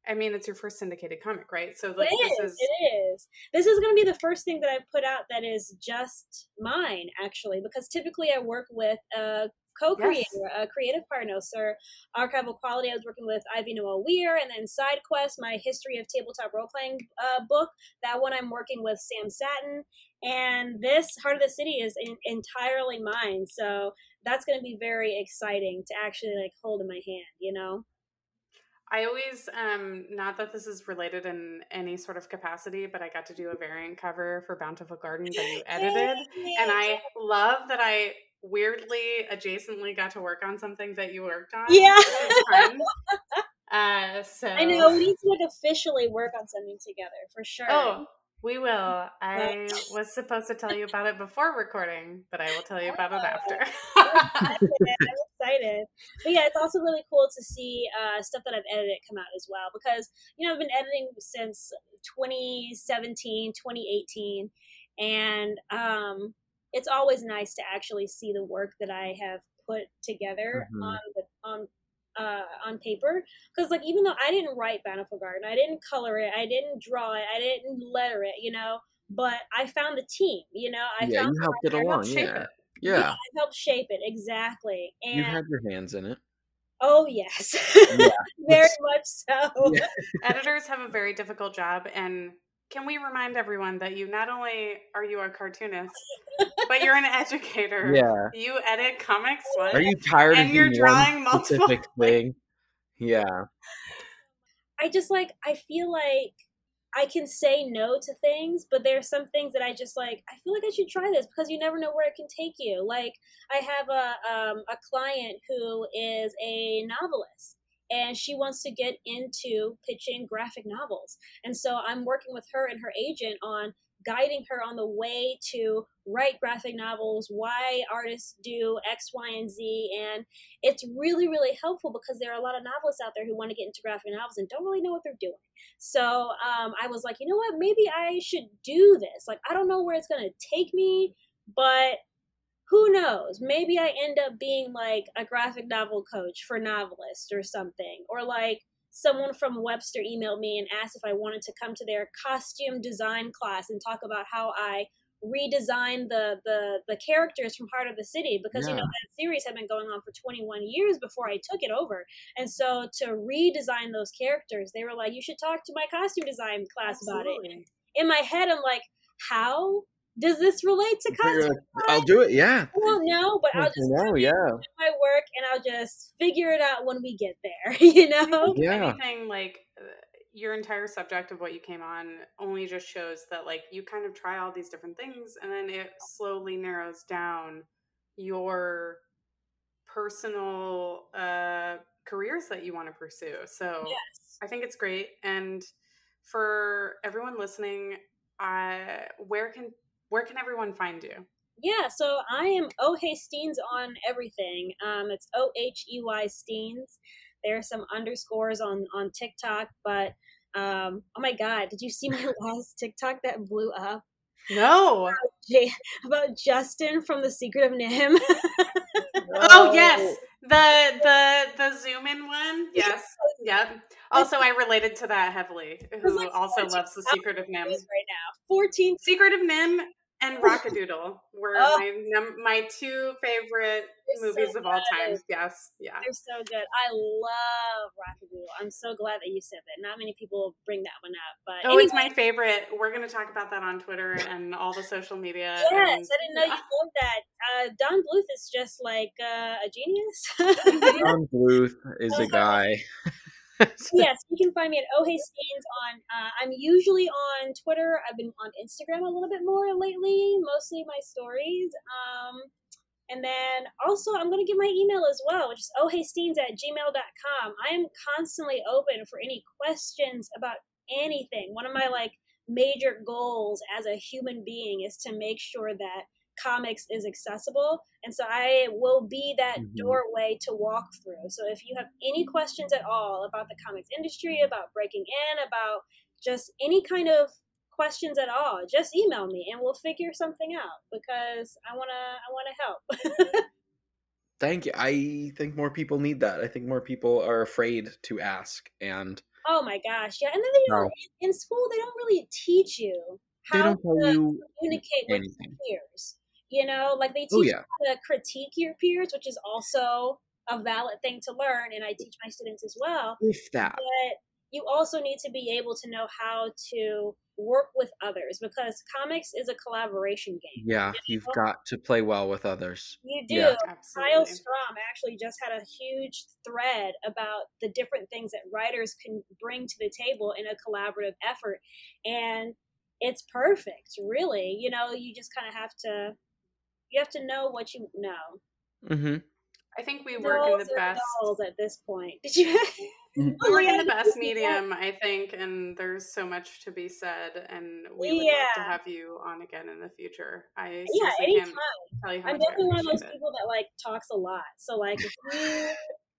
Speaker 1: I mean, it's your first syndicated comic, right? So like
Speaker 4: It
Speaker 1: this
Speaker 4: is. It is. This is going to be the first thing that I've put out that is just mine, actually, because typically I work with a co-creator, a creative partner. So Archival Quality, I was working with Ivy Noelle Weir, and then Side Quest, my history of tabletop role-playing uh, book. That one I'm working with Sam Sattin, and this Heart of the City is in, entirely mine. So that's going to be very exciting to actually like hold in my hand. You know.
Speaker 1: I always, um, not that this is related in any sort of capacity, but I got to do a variant cover for Bountiful Garden that you edited. and I love that I weirdly adjacently got to work on something that you worked on.
Speaker 4: Yeah.
Speaker 1: It was fun. uh, so
Speaker 4: I know we need to like officially work on something together for sure.
Speaker 1: Oh, we will. I was supposed to tell you about it before recording, but I will tell you about it after.
Speaker 4: I'm excited. But yeah, it's also really cool to see uh, stuff that I've edited come out as well because, you know, I've been editing since 2017, 2018. And um, it's always nice to actually see the work that I have put together
Speaker 3: Mhm.
Speaker 4: on the on uh, on paper because like even though I didn't write Bountiful Garden, I didn't color it, I didn't draw it, I didn't letter it, you know, but I found the team, you know, I
Speaker 3: yeah,
Speaker 4: found
Speaker 3: you helped it
Speaker 1: I helped
Speaker 3: along.
Speaker 1: shape
Speaker 3: Yeah,
Speaker 1: it.
Speaker 3: yeah.
Speaker 4: I helped shape it exactly. And
Speaker 3: You had your hands in it.
Speaker 4: oh yes,
Speaker 3: Yeah.
Speaker 4: very much so.
Speaker 3: Yeah.
Speaker 1: Editors have a very difficult job, and can we remind everyone that you not only are you a cartoonist, but you're an educator.
Speaker 3: Yeah.
Speaker 1: You edit comics. What?
Speaker 3: Are you tired
Speaker 1: And
Speaker 3: of
Speaker 1: you're drawing
Speaker 3: one
Speaker 1: multiple-
Speaker 3: specific thing? Yeah.
Speaker 4: I just like I feel like I can say no to things, but there are some things that I just like. I feel like I should try this because you never know where it can take you. Like I have a um, a client who is a novelist, and she wants to get into pitching graphic novels, and so I'm working with her and her agent on guiding her on the way to write graphic novels, why artists do X, Y, and Z, and it's really really helpful because there are a lot of novelists out there who want to get into graphic novels and don't really know what they're doing. So um, i was like you know what? Maybe i should do this. Like i don't know where it's going to take me but who knows maybe i end up being like a graphic novel coach for novelists or something or like someone from webster emailed me and asked if i wanted to come to their costume design class and talk about how i redesign the the the characters from Heart of the City because you know that series had been going on for 21 years before I took it over. And so to redesign those characters, they were like, "You should talk to my costume design class about it."
Speaker 1: Absolutely.
Speaker 4: In my head, I'm like, "How does this relate to
Speaker 3: You're
Speaker 4: costume?"
Speaker 3: like, I'll do it. Yeah.
Speaker 4: I don't know, but I'll just
Speaker 3: No, yeah.
Speaker 4: do my work and I'll just figure it out when we get there. You know?
Speaker 3: Yeah.
Speaker 1: anything like uh, your entire subject of what you came on only just shows that like you kind of try all these different things and then it slowly narrows down your personal uh, careers that you want to pursue. So
Speaker 4: Yes.
Speaker 1: I think it's great. And for everyone listening, uh, where can where can everyone find you?
Speaker 4: Yeah, so I am Oh Hey Steenz on everything. Um, it's O H E Y Steenz. There are some underscores on on TikTok, but um, oh my God, did you see my last TikTok that blew up
Speaker 1: No.
Speaker 4: J- about Justin from The Secret of NIMH?
Speaker 1: Oh yes, the the the zoom in one. Yes. Yep. Also, I related to that heavily. Who
Speaker 4: like
Speaker 1: also loves the Secret of NIMH.
Speaker 4: right now, fourteen.
Speaker 1: Secret of NIMH and Rock-a-Doodle were
Speaker 4: Oh.
Speaker 1: my num- my two favorite
Speaker 4: They're so
Speaker 1: movies of all
Speaker 4: good.
Speaker 1: time. Yes. Yeah.
Speaker 4: They're so good. I love Rock-a-Doodle. I'm so glad that you said that. Not many people bring that one up, but
Speaker 1: Oh, it's my favorite. We're going to talk about that on Twitter and all the social media.
Speaker 4: Yes, I didn't know you loved that. Uh, Don Bluth is just like uh, a genius.
Speaker 3: Don Bluth is a guy.
Speaker 4: yes, you can find me at Oh Hey Steenz on. Uh, I'm usually on Twitter. I've been on Instagram a little bit more lately, mostly my stories. Um, and then also, I'm going to give my email as well, which is ohheysteenz at gmail.com. I am constantly open for any questions about anything. One of my like major goals as a human being is to make sure that comics is accessible and so i will be that
Speaker 3: Mhm.
Speaker 4: doorway to walk through so if you have any questions at all about the comics industry about breaking in about just any kind of questions at all just email me and we'll figure something out because i want to i want to help
Speaker 3: Thank you. I think more people need that. I think more people are afraid to ask, and
Speaker 4: oh my gosh yeah and then they don't
Speaker 3: No.
Speaker 4: in school they don't really teach you how to
Speaker 3: you
Speaker 4: communicate with peers. You know, like they oh, teach
Speaker 3: Oh
Speaker 4: you
Speaker 3: yeah,
Speaker 4: how to critique your peers, which is also a valid thing to learn, and I teach my students as well.
Speaker 3: if that.
Speaker 4: But you also need to be able to know how to work with others because comics is a collaboration game.
Speaker 3: Yeah, you've got to play well with others.
Speaker 4: You do.
Speaker 3: Yeah.
Speaker 4: Kyle
Speaker 1: Absolutely.
Speaker 4: Strom actually just had a huge thread about the different things that writers can bring to the table in a collaborative effort. And it's perfect, really. You know, you just kind of have to you have to know what you know.
Speaker 3: hmm
Speaker 1: I think we work in the best.
Speaker 4: dolls at this point. Did you?
Speaker 1: We work in the best medium, I think, and there's so much to be said, and we would love to have you on again in the future. I
Speaker 4: Yeah, anytime.
Speaker 1: can't tell you how
Speaker 4: I'm
Speaker 1: much
Speaker 4: definitely one of those
Speaker 1: it.
Speaker 4: people that like talks a lot. So like, if you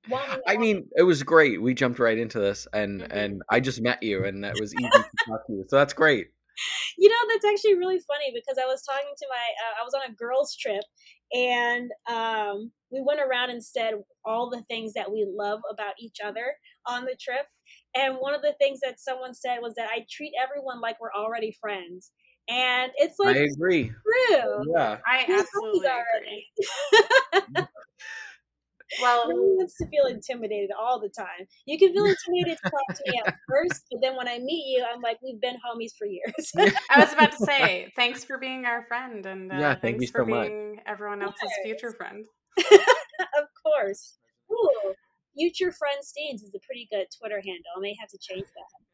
Speaker 4: want me, to
Speaker 3: I mean, it was great. We jumped right into this, and
Speaker 1: Mhm.
Speaker 3: and I just met you, and it was easy to talk to you. So that's great.
Speaker 4: You know that's actually really funny because i was talking to my uh, i was on a girls trip and um, we went around and said all the things that we love about each other on the trip and one of the things that someone said was that i treat everyone like we're already friends and it's like
Speaker 3: I agree.
Speaker 4: true
Speaker 3: Yeah.
Speaker 1: I absolutely agree. Well,
Speaker 4: no one wants to feel intimidated all the time. You can feel intimidated to talk to me at first, but then when I meet you, I'm like, we've been homies for years.
Speaker 1: I was about to say, thanks for being our friend, and uh,
Speaker 3: yeah, thank
Speaker 1: thanks for
Speaker 3: so
Speaker 1: being much. everyone else's
Speaker 4: yes.
Speaker 1: future friend.
Speaker 4: of course. Ooh, future friend Steenz is a pretty good Twitter handle. I may have to change that.